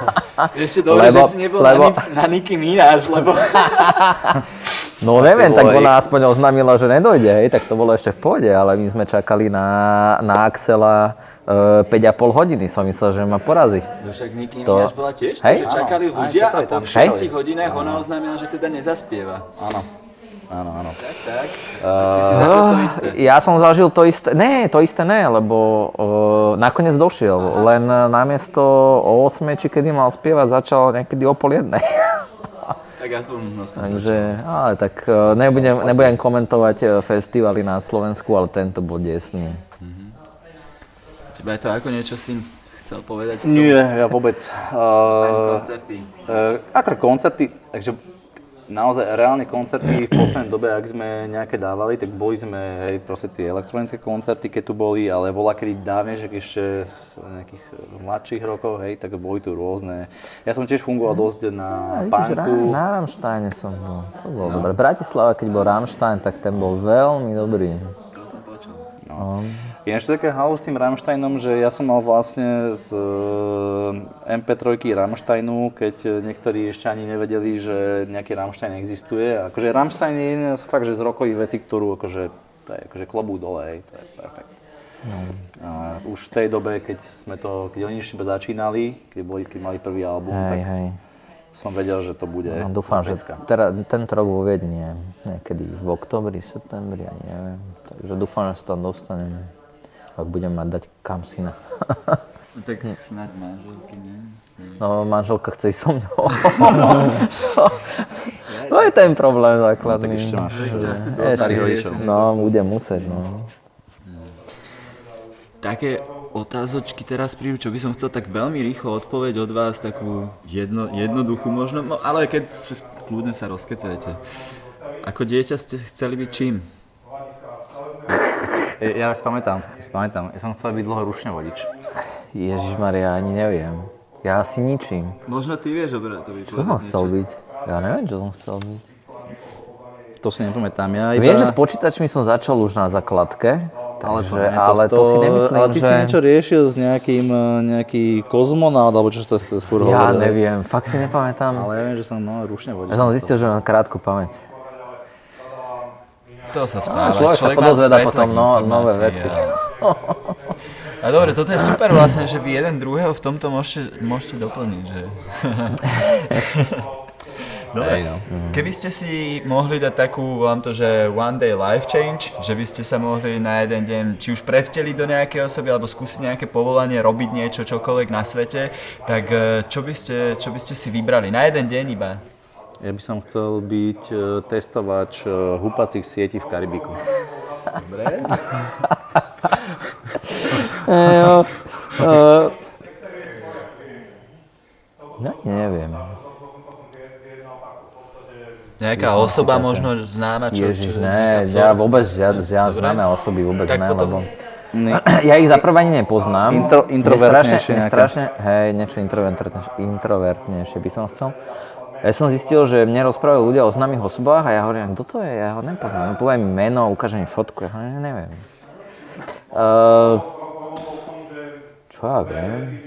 Ešte dobre, Lebo- že si nebol lebo- na, Ni- na Nicky Minaj, lebo No neviem, tak bolo ona aspoň oznámila, že nedojde, hej, tak to bolo ešte v pohode, ale my sme čakali na, na Axela e, 5,5 hodiny, som myslel, že ma porazí. No však Niky To- bola tiež, Hej? že čakali Áno, ľudia aj a po tam, 6 čakali. hodinách ona oznámila, že teda nezaspieva. Áno, áno, áno. Tak, tak. A ty si zažil to isté. Ja som zažil to isté, ne, to isté ne, lebo e, nakoniec došiel, len namiesto o 8, či kedy mal spievať, začal niekedy o pol jednej. Tak aspoň, aspoň Takže, ale tak e, nebudem, nebudem komentovať e, festivaly na Slovensku, ale tento bol desný. Teba je to ako niečo si chcel povedať? Nie, ja vôbec. Uh, koncerty. Uh, ako koncerty, takže naozaj reálne koncerty v poslednej dobe, ak sme nejaké dávali, tak boli sme, hej, proste tie elektronické koncerty, keď tu boli, ale bola kedy dávne, že ešte v nejakých mladších rokoch, hej, tak boli tu rôzne. Ja som tiež fungoval dosť na Vidíš, Ra- punku. na Rammsteine som bol, to bolo no. dobré. Bratislava, keď bol Rammstein, tak ten bol veľmi dobrý. To som počul. No. Ináč je také halu s tým Rammsteinom, že ja som mal vlastne z eh, MP3 Rammsteinu, keď niektorí ešte ani nevedeli, že nejaký Rammstein existuje. Akože Rammstein je jeden z fakt, že z rokových vecí, ktorú akože, to je akože klobúk dole, hej, to je perfekt. No. A už v tej dobe, keď sme to, keď oni ešte začínali, keď, boli, keď mali prvý album, Hej, tak hej. som vedel, že to bude No, dúfam, že teda, tento rok vo Viedni je niekedy v oktobri, v septembri, ani neviem. Takže dúfam, že sa tam dostanem, ak budem mať dať kam syna. No tak snáď manželky, nie? No, manželka chce ísť so mňou. to je ten problém základný. tak ešte máš, eh, starých rodičov. No, budem musieť, no. Také otázočky teraz prídu, čo by som chcel tak veľmi rýchlo odpoveď od vás, takú jedno, jednoduchú možno, no, ale keď kľudne sa rozkecajte. Ako dieťa ste chceli byť čím? Ja, ja si pamätám, ja si pamätám, ja som chcel byť dlhorušne vodič. Ježišmaria, ani neviem. Ja asi ničím. Možno ty vieš, dobre, to Čo som chcel byť? Ja neviem, čo som chcel byť. To si nepamätám, ja iba... Viem, že s počítačmi som začal už na základke, Ale to, takže, nie, ale to, si nemyslím, ale ty že... si niečo riešil s nejakým, eh, nejaký kozmonaut, alebo čo to je furt Ja hovoril. neviem, fakt si nepamätám. Ale ja viem, že som no, rušne vodil. Ja som zistil, že mám krátku pamäť. To sa stáva. človek sa má podozvedá potom no- nové veci. A... a dobre, toto je super vlastne, že vy jeden druhého v tomto môžete, môžete doplniť, že... Dobre, no. keby ste si mohli dať takú, volám to, že one day life change, že by ste sa mohli na jeden deň či už prevteliť do nejakej osoby, alebo skúsiť nejaké povolanie, robiť niečo, čokoľvek na svete, tak eh, čo by ste, čo by ste si vybrali? Na jeden deň iba. Ja by som chcel byť eh, testovač eh, húpacích sietí v Karibiku. Dobre. Jo, uh, ja neviem. Nejaká osoba možno známa, čo... Ježiš, čo- ne, ja vôbec, ja, ja známe osoby vôbec Tak ne, potom- lebo... Ne, Ja ich za prvé ani nepoznám. Intro- introvertnejšie strašne, strašne, hej, niečo introvertnejšie, introvertnejšie by som chcel. Ja som zistil, že mne rozprávajú ľudia o známych osobách a ja hovorím, kto to je, ja ho nepoznám. No, povie mi meno, ukáže mi fotku, ja hovorím, neviem. Uh, čo ja viem?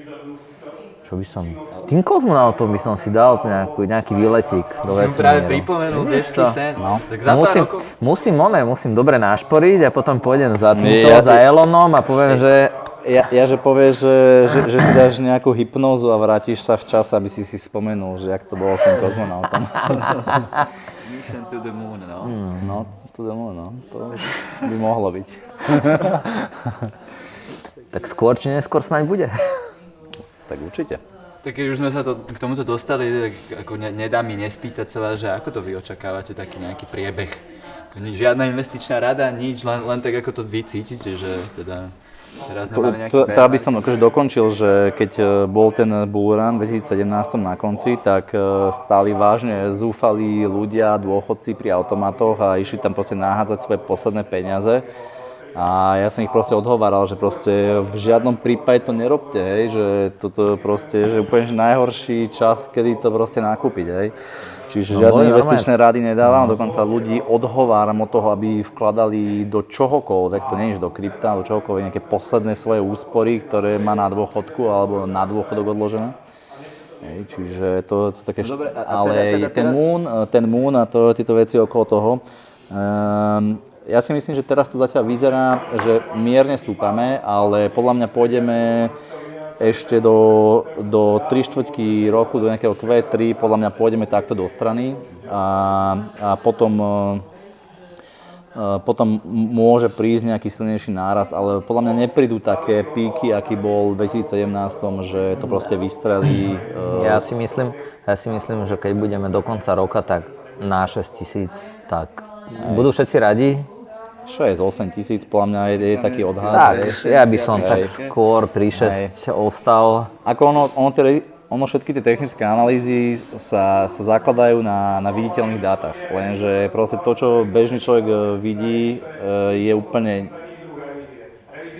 Čo by som... Tým kozmonautom by som si dal nejakú, nejaký výletík do vesmíru. práve pripomenul detský sen. No. Tak za musím, rokov... musím, one, musím dobre nášporiť a potom pôjdem za týmto, ja za Elonom a poviem, že ja, ja že povieš, že, že, že si dáš nejakú hypnózu a vrátiš sa v čas, aby si si spomenul, že jak to bolo s tým kozmonautom. Mission to the moon, no. No, to, domov, no, to by mohlo byť. tak skôr či neskôr snáď bude. Tak určite. Tak keď už sme sa to, k tomuto dostali, tak ako ne, nedá mi nespýtať sa vás, že ako to vy očakávate taký nejaký priebeh? Žiadna investičná rada, nič, len, len tak ako to vy cítite, že teda teraz To, to aby som akože dokončil, že keď e, bol ten Bull Run v 2017 na konci, tak e, stáli vážne zúfalí ľudia, dôchodci pri automatoch a išli tam proste nahádzať svoje posledné peniaze. A ja som ich proste odhováral, že proste v žiadnom prípade to nerobte, hej, že toto je proste, že úplne že najhorší čas, kedy to proste nakúpiť, hej. Čiže No, žiadne investičné rady nedávam, dokonca ľudí odhováram od toho, aby vkladali do čohokoľvek, to nie je do krypta, do čohokoľvek, nejaké posledné svoje úspory, ktoré má na dôchodku alebo na dôchodok odložené. Hej, čiže to sú také... No dobre, a- a ale teda- teda- ten teda- Moon, ten Moon a to, tieto veci okolo toho, um, ja si myslím, že teraz to zatiaľ vyzerá, že mierne stúpame, ale podľa mňa pôjdeme ešte do, do 3 štvrťky roku, do nejakého Q3, podľa mňa pôjdeme takto do strany a, a potom Uh, potom m- môže prísť nejaký silnejší nárast, ale podľa mňa neprídu také píky, aký bol v 2017, že to proste vystrelí. uh, Ja si myslím, ja si myslím, že keď budeme do konca roka, tak na 6 tisíc, tak budú všetci radi. 6-8 tisíc, podľa mňa je, je taký odhad. Tak, hej. ja by som tak Hej. skôr pri 6 ostal. Ako ono, ono, tie, ono všetky tie technické analýzy sa, sa zakladajú na, na viditeľných dátach, lenže proste to, čo bežný človek e, vidí, e, je úplne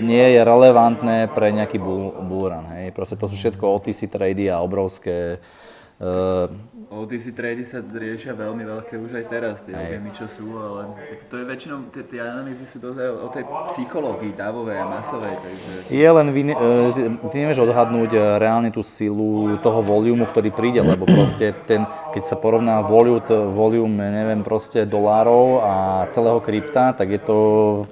nie je relevantné pre nejaký bull, bull run, hej. Proste to sú všetko OTC trady a obrovské OTC trady sa riešia veľmi veľké už aj teraz, tie objemy, čo sú, ale tak to je väčšinou, tie, tie analýzy sú dosť o, tej psychológii dávovej a masovej, takže Je len, vy, ne- e, ty, nevieš odhadnúť e, reálne tú silu toho volumu, ktorý príde, lebo proste ten, keď sa porovná volume, volume neviem, proste dolárov a celého krypta, tak je to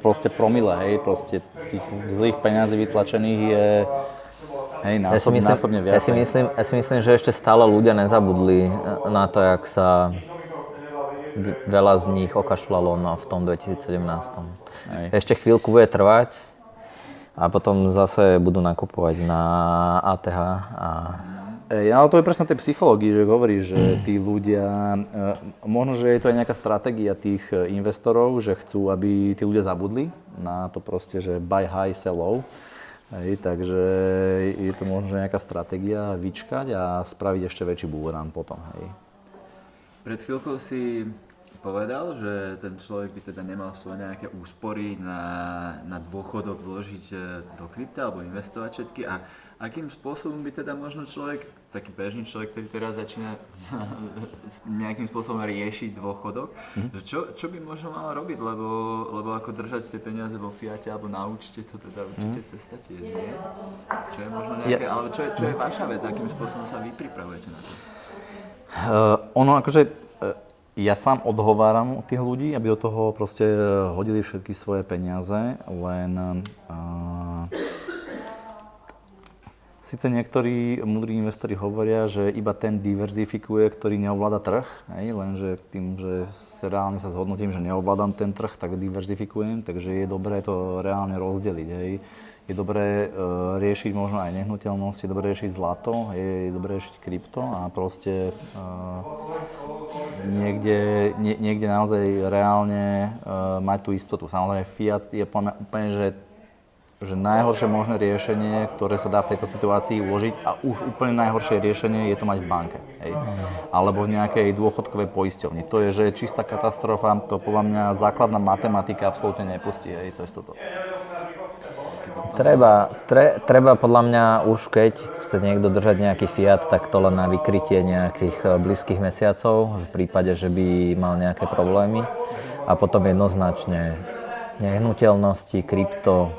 proste promile, hej, proste tých zlých peňazí vytlačených je hej, Ja si, násob, myslím, násobne ja, viac. si myslím, ja si myslím, že ešte stále ľudia nezabudli na to, jak sa veľa z nich okašľalo no, v tom 2017. Hej. Ešte chvíľku bude trvať a potom zase budú nakupovať na ATH a Ej, ale to je presne o tej psychológii, že hovorí, že tí ľudia, e, možno, že je to aj nejaká stratégia tých e, investorov, že chcú, aby tí ľudia zabudli na to proste, že buy high, sell low. Hej, takže je to možno nejaká stratégia vyčkať a spraviť ešte väčší boomerang potom. Hej. Pred chvíľkou si povedal, že ten človek by teda nemal svoje nejaké úspory na, na dôchodok vložiť e, do krypta alebo investovať všetky a akým spôsobom by teda možno človek, taký bežný človek, ktorý teraz začína nejakým spôsobom riešiť dôchodok, že čo, čo by možno mal robiť, lebo, lebo ako držať tie peniaze vo fiate alebo na účte, to teda určite cesta tiež nie. Čo je možno nejaké, alebo čo je, čo je vaša vec, akým spôsobom sa vy pripravujete na to? Uh, ono akože, uh, ja sám odhováram tých ľudí, aby do toho proste uh, hodili všetky svoje peniaze, len uh, Sice niektorí múdri investori hovoria, že iba ten diverzifikuje, ktorý neovláda trh, hej, lenže tým, že sa reálne sa zhodnotím, že neovládam ten trh, tak diverzifikujem, takže je dobré to reálne rozdeliť. Hej. Je dobré e, riešiť možno aj nehnuteľnosť, je dobré riešiť zlato, je, je dobré riešiť krypto a proste e, niekde, nie, niekde naozaj reálne e, mať tú istotu. Samozrejme, fiat je úplne, že že najhoršie možné riešenie, ktoré sa dá v tejto situácii uložiť a už úplne najhoršie riešenie je to mať v banke. Hej. Alebo v nejakej dôchodkovej poisťovni. To je, že čistá katastrofa, to podľa mňa základná matematika absolútne nepustí hej, cez toto. Treba, tre, treba podľa mňa už keď chce niekto držať nejaký fiat, tak to len na vykrytie nejakých eh, blízkych mesiacov, v prípade, že by mal nejaké problémy. A potom jednoznačne nehnuteľnosti, krypto,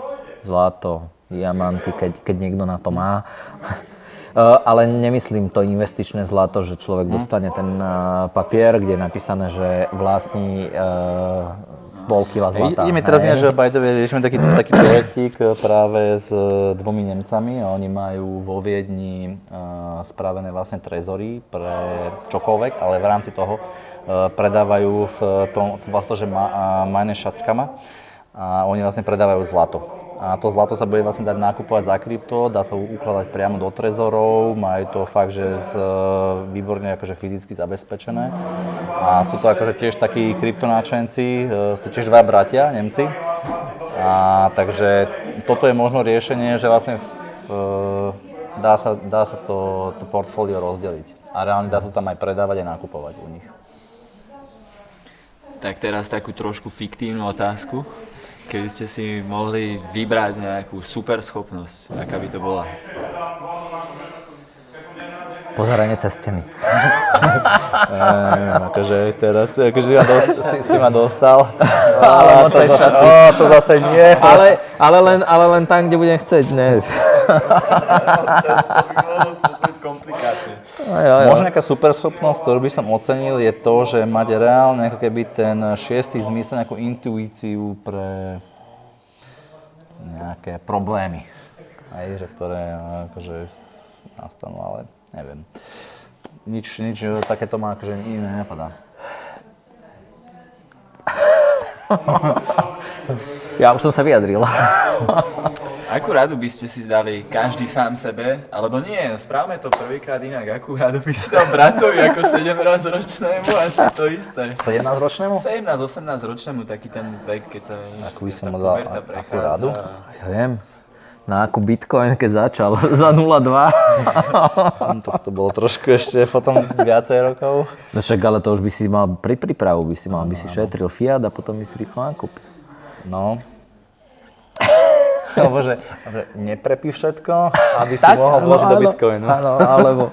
zlato, diamanty, keď, keď niekto na to má. Eh, Ale nemyslím to investičné zlato, že človek dostane ten eh, papier, kde je napísané, že vlastní eh, pol kila zlata. Ideme teraz nie, že by the way, riešime taký, taký projektík práve s e, dvomi Nemcami a oni majú vo Viedni uh, spravené vlastne trezory pre čokoľvek, ale v rámci toho uh, predávajú v tom, vlastne, že ma, uh, majné šackama a oni vlastne predávajú zlato. A to zlato sa bude vlastne dať nakupovať za krypto, dá sa ukladať priamo do trezorov, majú to fakt, že z, e, výborne akože fyzicky zabezpečené. A sú to akože tiež takí kryptonáčenci, e, sú tiež dva bratia, Nemci. A takže toto je možno riešenie, že vlastne e, dá sa, dá sa to, to portfólio rozdeliť. A reálne dá sa tam aj predávať a nakupovať u nich. Tak teraz takú trošku fiktívnu otázku. Keby ste si mohli vybrať nejakú super schopnosť, aká by to bola? Pozeranie cez steny. Ehm, akože teraz, akože ma dost, si, si ma dostal. Ale to, zase, ó, to zase nie. Ale, ale, len, ale len tam, kde budem chcieť, ne. Jo, jo. Možno nejaká super schopnosť, ktorú by som ocenil, je to, že mať reálne ako keby ten šiestý zmysel, nejakú intuíciu pre nejaké problémy, aj, že ktoré akože nastanú, ale neviem. Nič, nič takéto ma akože iné nenapadá. Ja už som sa vyjadril. Akú radu by ste si dali každý sám sebe? Alebo nie, správame to prvýkrát inak. Akú radu by si dal bratovi ako 17 ročnému a to isté? 17-ročnému? 17-18 ročnému, taký ten vek, keď sa... Akú by som mu dal- akú prechádza. radu? Ja viem. Na akú Bitcoin, keď začal za 0,2. To, to bolo trošku ešte potom viacej rokov. No však ale to už by si mal pri prípravu, by si mal, by si šetril Fiat a potom by si rýchlo nakúpil. No. Alebo že, že neprepí všetko, aby si mohol vložiť do Bitcoinu. Áno, alebo,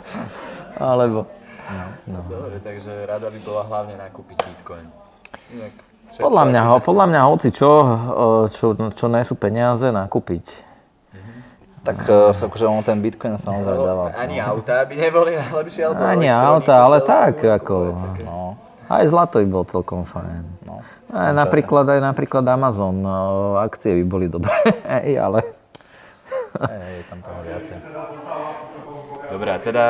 alebo. Dobre, takže rada by bola hlavne nakúpiť Bitcoin. Inak všetko, Podľa mňa, ho, podľa mňa hoci čo, čo, čo nie sú peniaze, nakúpiť. Tak uh, akože on ten Bitcoin samozrejme dáva. Ani auta by neboli najlepšie, alebo Ani auta, ale tak, ako... No, Aj zlato by bol celkom fajn. no. Aj napríklad, aj napríklad Amazon, o, akcie by boli dobré, ale... Je tam toho viacej. Dobre, a teda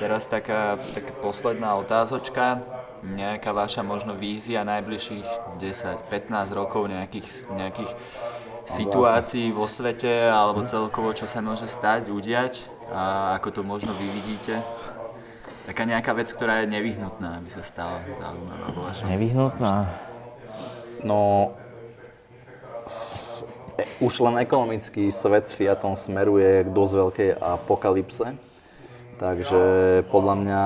teraz taká, taká posledná otázočka. Nejaká vaša možno vízia najbližších 10-15 rokov nejakých, nejakých situácií vo svete alebo celkovo, čo sa môže stať, udiať a ako to možno vy vidíte? Taká nejaká vec, ktorá je nevyhnutná, aby sa stala zaujímavá vo vašom Nevyhnutná. No, s, už len ekonomický svet s Fiatom smeruje k dosť veľkej apokalypse. Takže podľa mňa,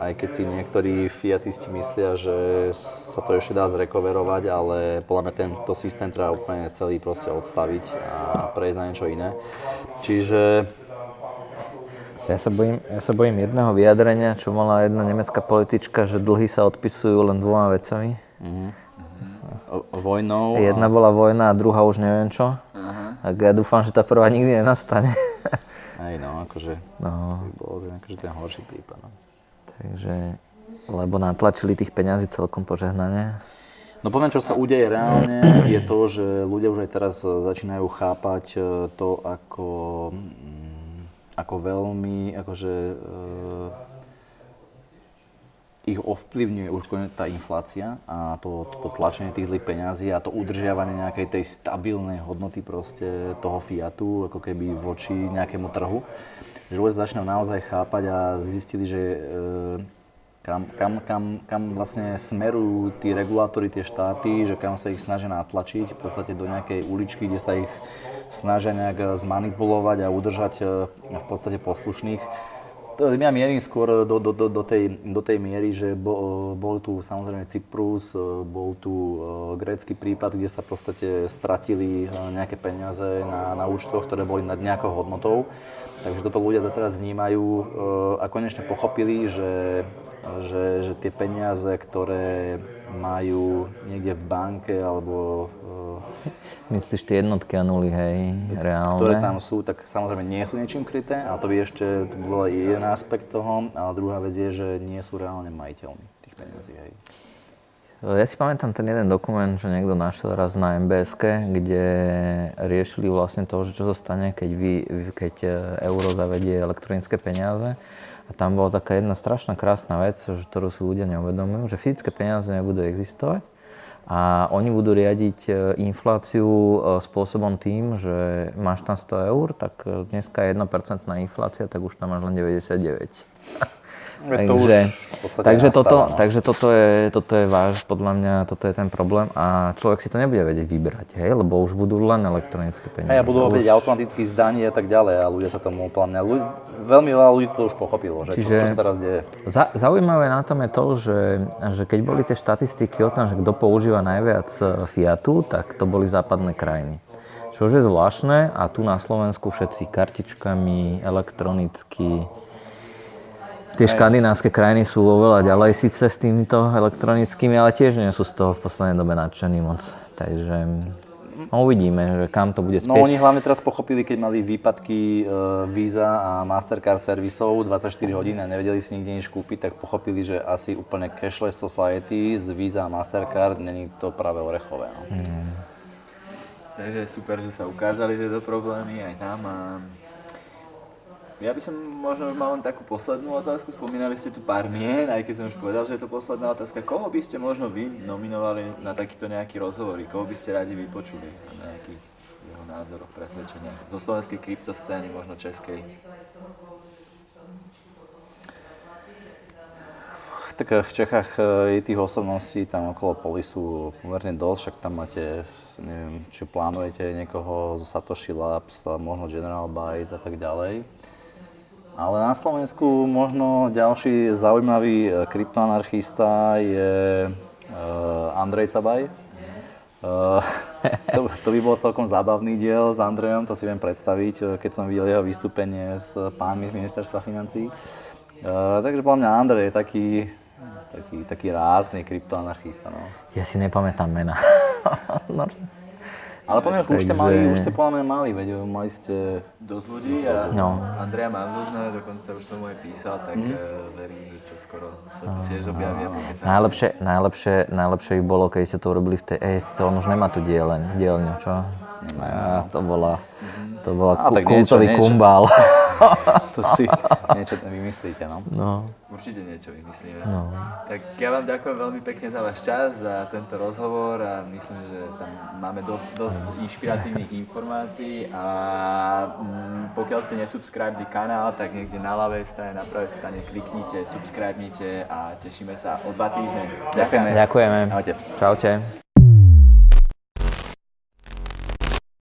aj keď si niektorí Fiatisti myslia, že sa to ešte dá zrekoverovať, ale podľa mňa tento systém treba úplne celý proste odstaviť a prejsť na niečo iné. Čiže Ja sa, bojím, ja sa bojím jedného vyjadrenia, čo mala jedna nemecká politička, že dlhy sa odpisujú len dvoma vecami. o- vojnou... a- Jedna bola vojna a druhá už neviem čo. Tak ja dúfam, že tá prvá nikdy nenastane. Hej, no, akože... No, by bol akože ten horší prípad. No. takže, lebo natlačili tých peňazí celkom požehnane. No poviem, čo sa udeje reálne, je to, že ľudia už aj teraz e, začínajú chápať e, to, ako, mm, ako veľmi akože, e, ich ovplyvňuje už tá inflácia a to, to, to tlačenie tých zlých peňazí a to udržiavanie nejakej tej stabilnej hodnoty proste toho Fiatu, ako keby voči nejakému trhu. Že ľudia to začínajú naozaj chápať a zistili, že e, kam, kam, kam, kam vlastne smerujú tí regulátori, tie štáty, že kam sa ich snažia natlačiť, v podstate do nejakej uličky, kde sa ich snažia nejak zmanipulovať a udržať e, v podstate poslušných. Ja mierim skôr do, do, do, do, tej, do tej miery, že bol, bol tu samozrejme Cyprus, e, bol tu e, grécky prípad, kde sa v podstate stratili e, nejaké peniaze na, na účtoch, ktoré boli nad nejakou hodnotou. Takže toto ľudia teraz vnímajú a konečne pochopili, že, že, že tie peniaze, ktoré majú niekde v banke alebo e, Myslíš tie jednotky a nuly, hej, reálne? ktoré tam sú, tak samozrejme nie sú niečím kryté a to by ešte to bol jeden aspekt toho. A druhá vec je, že nie sú reálne majiteľmi tých peniazí. Hej. Ja si pamätám ten jeden dokument, čo niekto našiel raz na MBSK, kde riešili vlastne to, že čo sa stane, keď, vy, keď e, euro zavedie elektronické peniaze. A tam bola taká jedna strašná krásna vec, ktorú si ľudia neuvedomujú, že fyzické peniaze nebudú existovať a oni budú riadiť e, infláciu e, spôsobom tým, že máš tam 100 eur, tak e, dneska je 1% inflácia, tak už tam máš len 99. To už v podstate takže, toto, no. takže toto je, toto je váš, podľa mňa, toto je ten problém a človek si to nebude vedieť vybrať, hej, lebo už budú len elektronické peniaze. Hej, a budú Už- vedieť automaticky zdanie a tak ďalej a ľudia sa tomu úplne... Ľudí, veľmi veľa ľudí to už pochopilo, že Čiže- čo, čo sa teraz deje. Za, zaujímavé na tom je to, že, že keď boli tie štatistiky o tom, že kto používa najviac e, Fiatu, tak to boli západné krajiny. Čo už je zvláštne a tu na Slovensku všetci kartičkami, elektronicky. Tie škandinávske krajiny sú oveľa ďalej síce s týmito elektronickými, ale tiež nie sú z toho v poslednej dobe nadšení moc. Takže No uvidíme, že kam to bude No spieť. oni hlavne teraz pochopili, keď mali výpadky e, Visa a Mastercard servisov 24 hodín a nevedeli si nikde nič kúpiť, tak pochopili, že asi úplne cashless society z Visa a Mastercard není to práve orechové. No. Takže super, že sa ukázali tieto problémy aj tam a ja by som možno mal len takú poslednú otázku. Spomínali ste tu pár mien, aj keď som už povedal, že je to posledná otázka. Koho by ste možno vy nominovali na takýto nejaký rozhovor? Koho by ste radi vypočuli na nejakých jeho názoroch, presvedčeniach? Zo slovenskej kryptoscény, možno českej. Tak e, v Čechách e, je tých osobností tam okolo Polisu pomerne dosť, však tam máte, neviem, či plánujete niekoho zo Satoshi Labs, možno General Bytes a tak ďalej. Ale na Slovensku možno ďalší zaujímavý e, kryptoanarchista je e, Andrej Cabaj. E, to, to by bol celkom zábavný diel s Andrejom, to si viem predstaviť, keď som videl jeho vystúpenie s pánmi z ministerstva financí. Takže podľa mňa Andrej je taký, taký, taký rázny kryptoanarchista. No. Ja si nepamätám mena. Ale poviem, už ste mali, už ste podľa mňa mali, veď mali ste... Dosť ľudí a No. Andreja dosť, dokonca už som mu aj písal, tak mm. verím, že čo skoro sa to tiež objaví a pokecáme si. najlepšie, najlepšie, najlepšie by bolo, keď ste to urobili v tej ESC, on už nemá tu dieleň, dielňu, čo? A, to bola, to bola A, ku- kultový niečo. kumbál. To si niečo vymyslíte, no. No, Určite niečo vymyslíme. no. Tak ja vám ďakujem veľmi pekne za váš čas, za tento rozhovor a myslím, že tam máme dosť, dosť inšpiratívnych informácií a mm, pokiaľ ste nesubscribili kanál, tak niekde na ľavej strane, na pravej strane kliknite, subscribnite a tešíme sa o dva týždne. Ďakujeme. Ďakujeme. Ahojte. Čaute.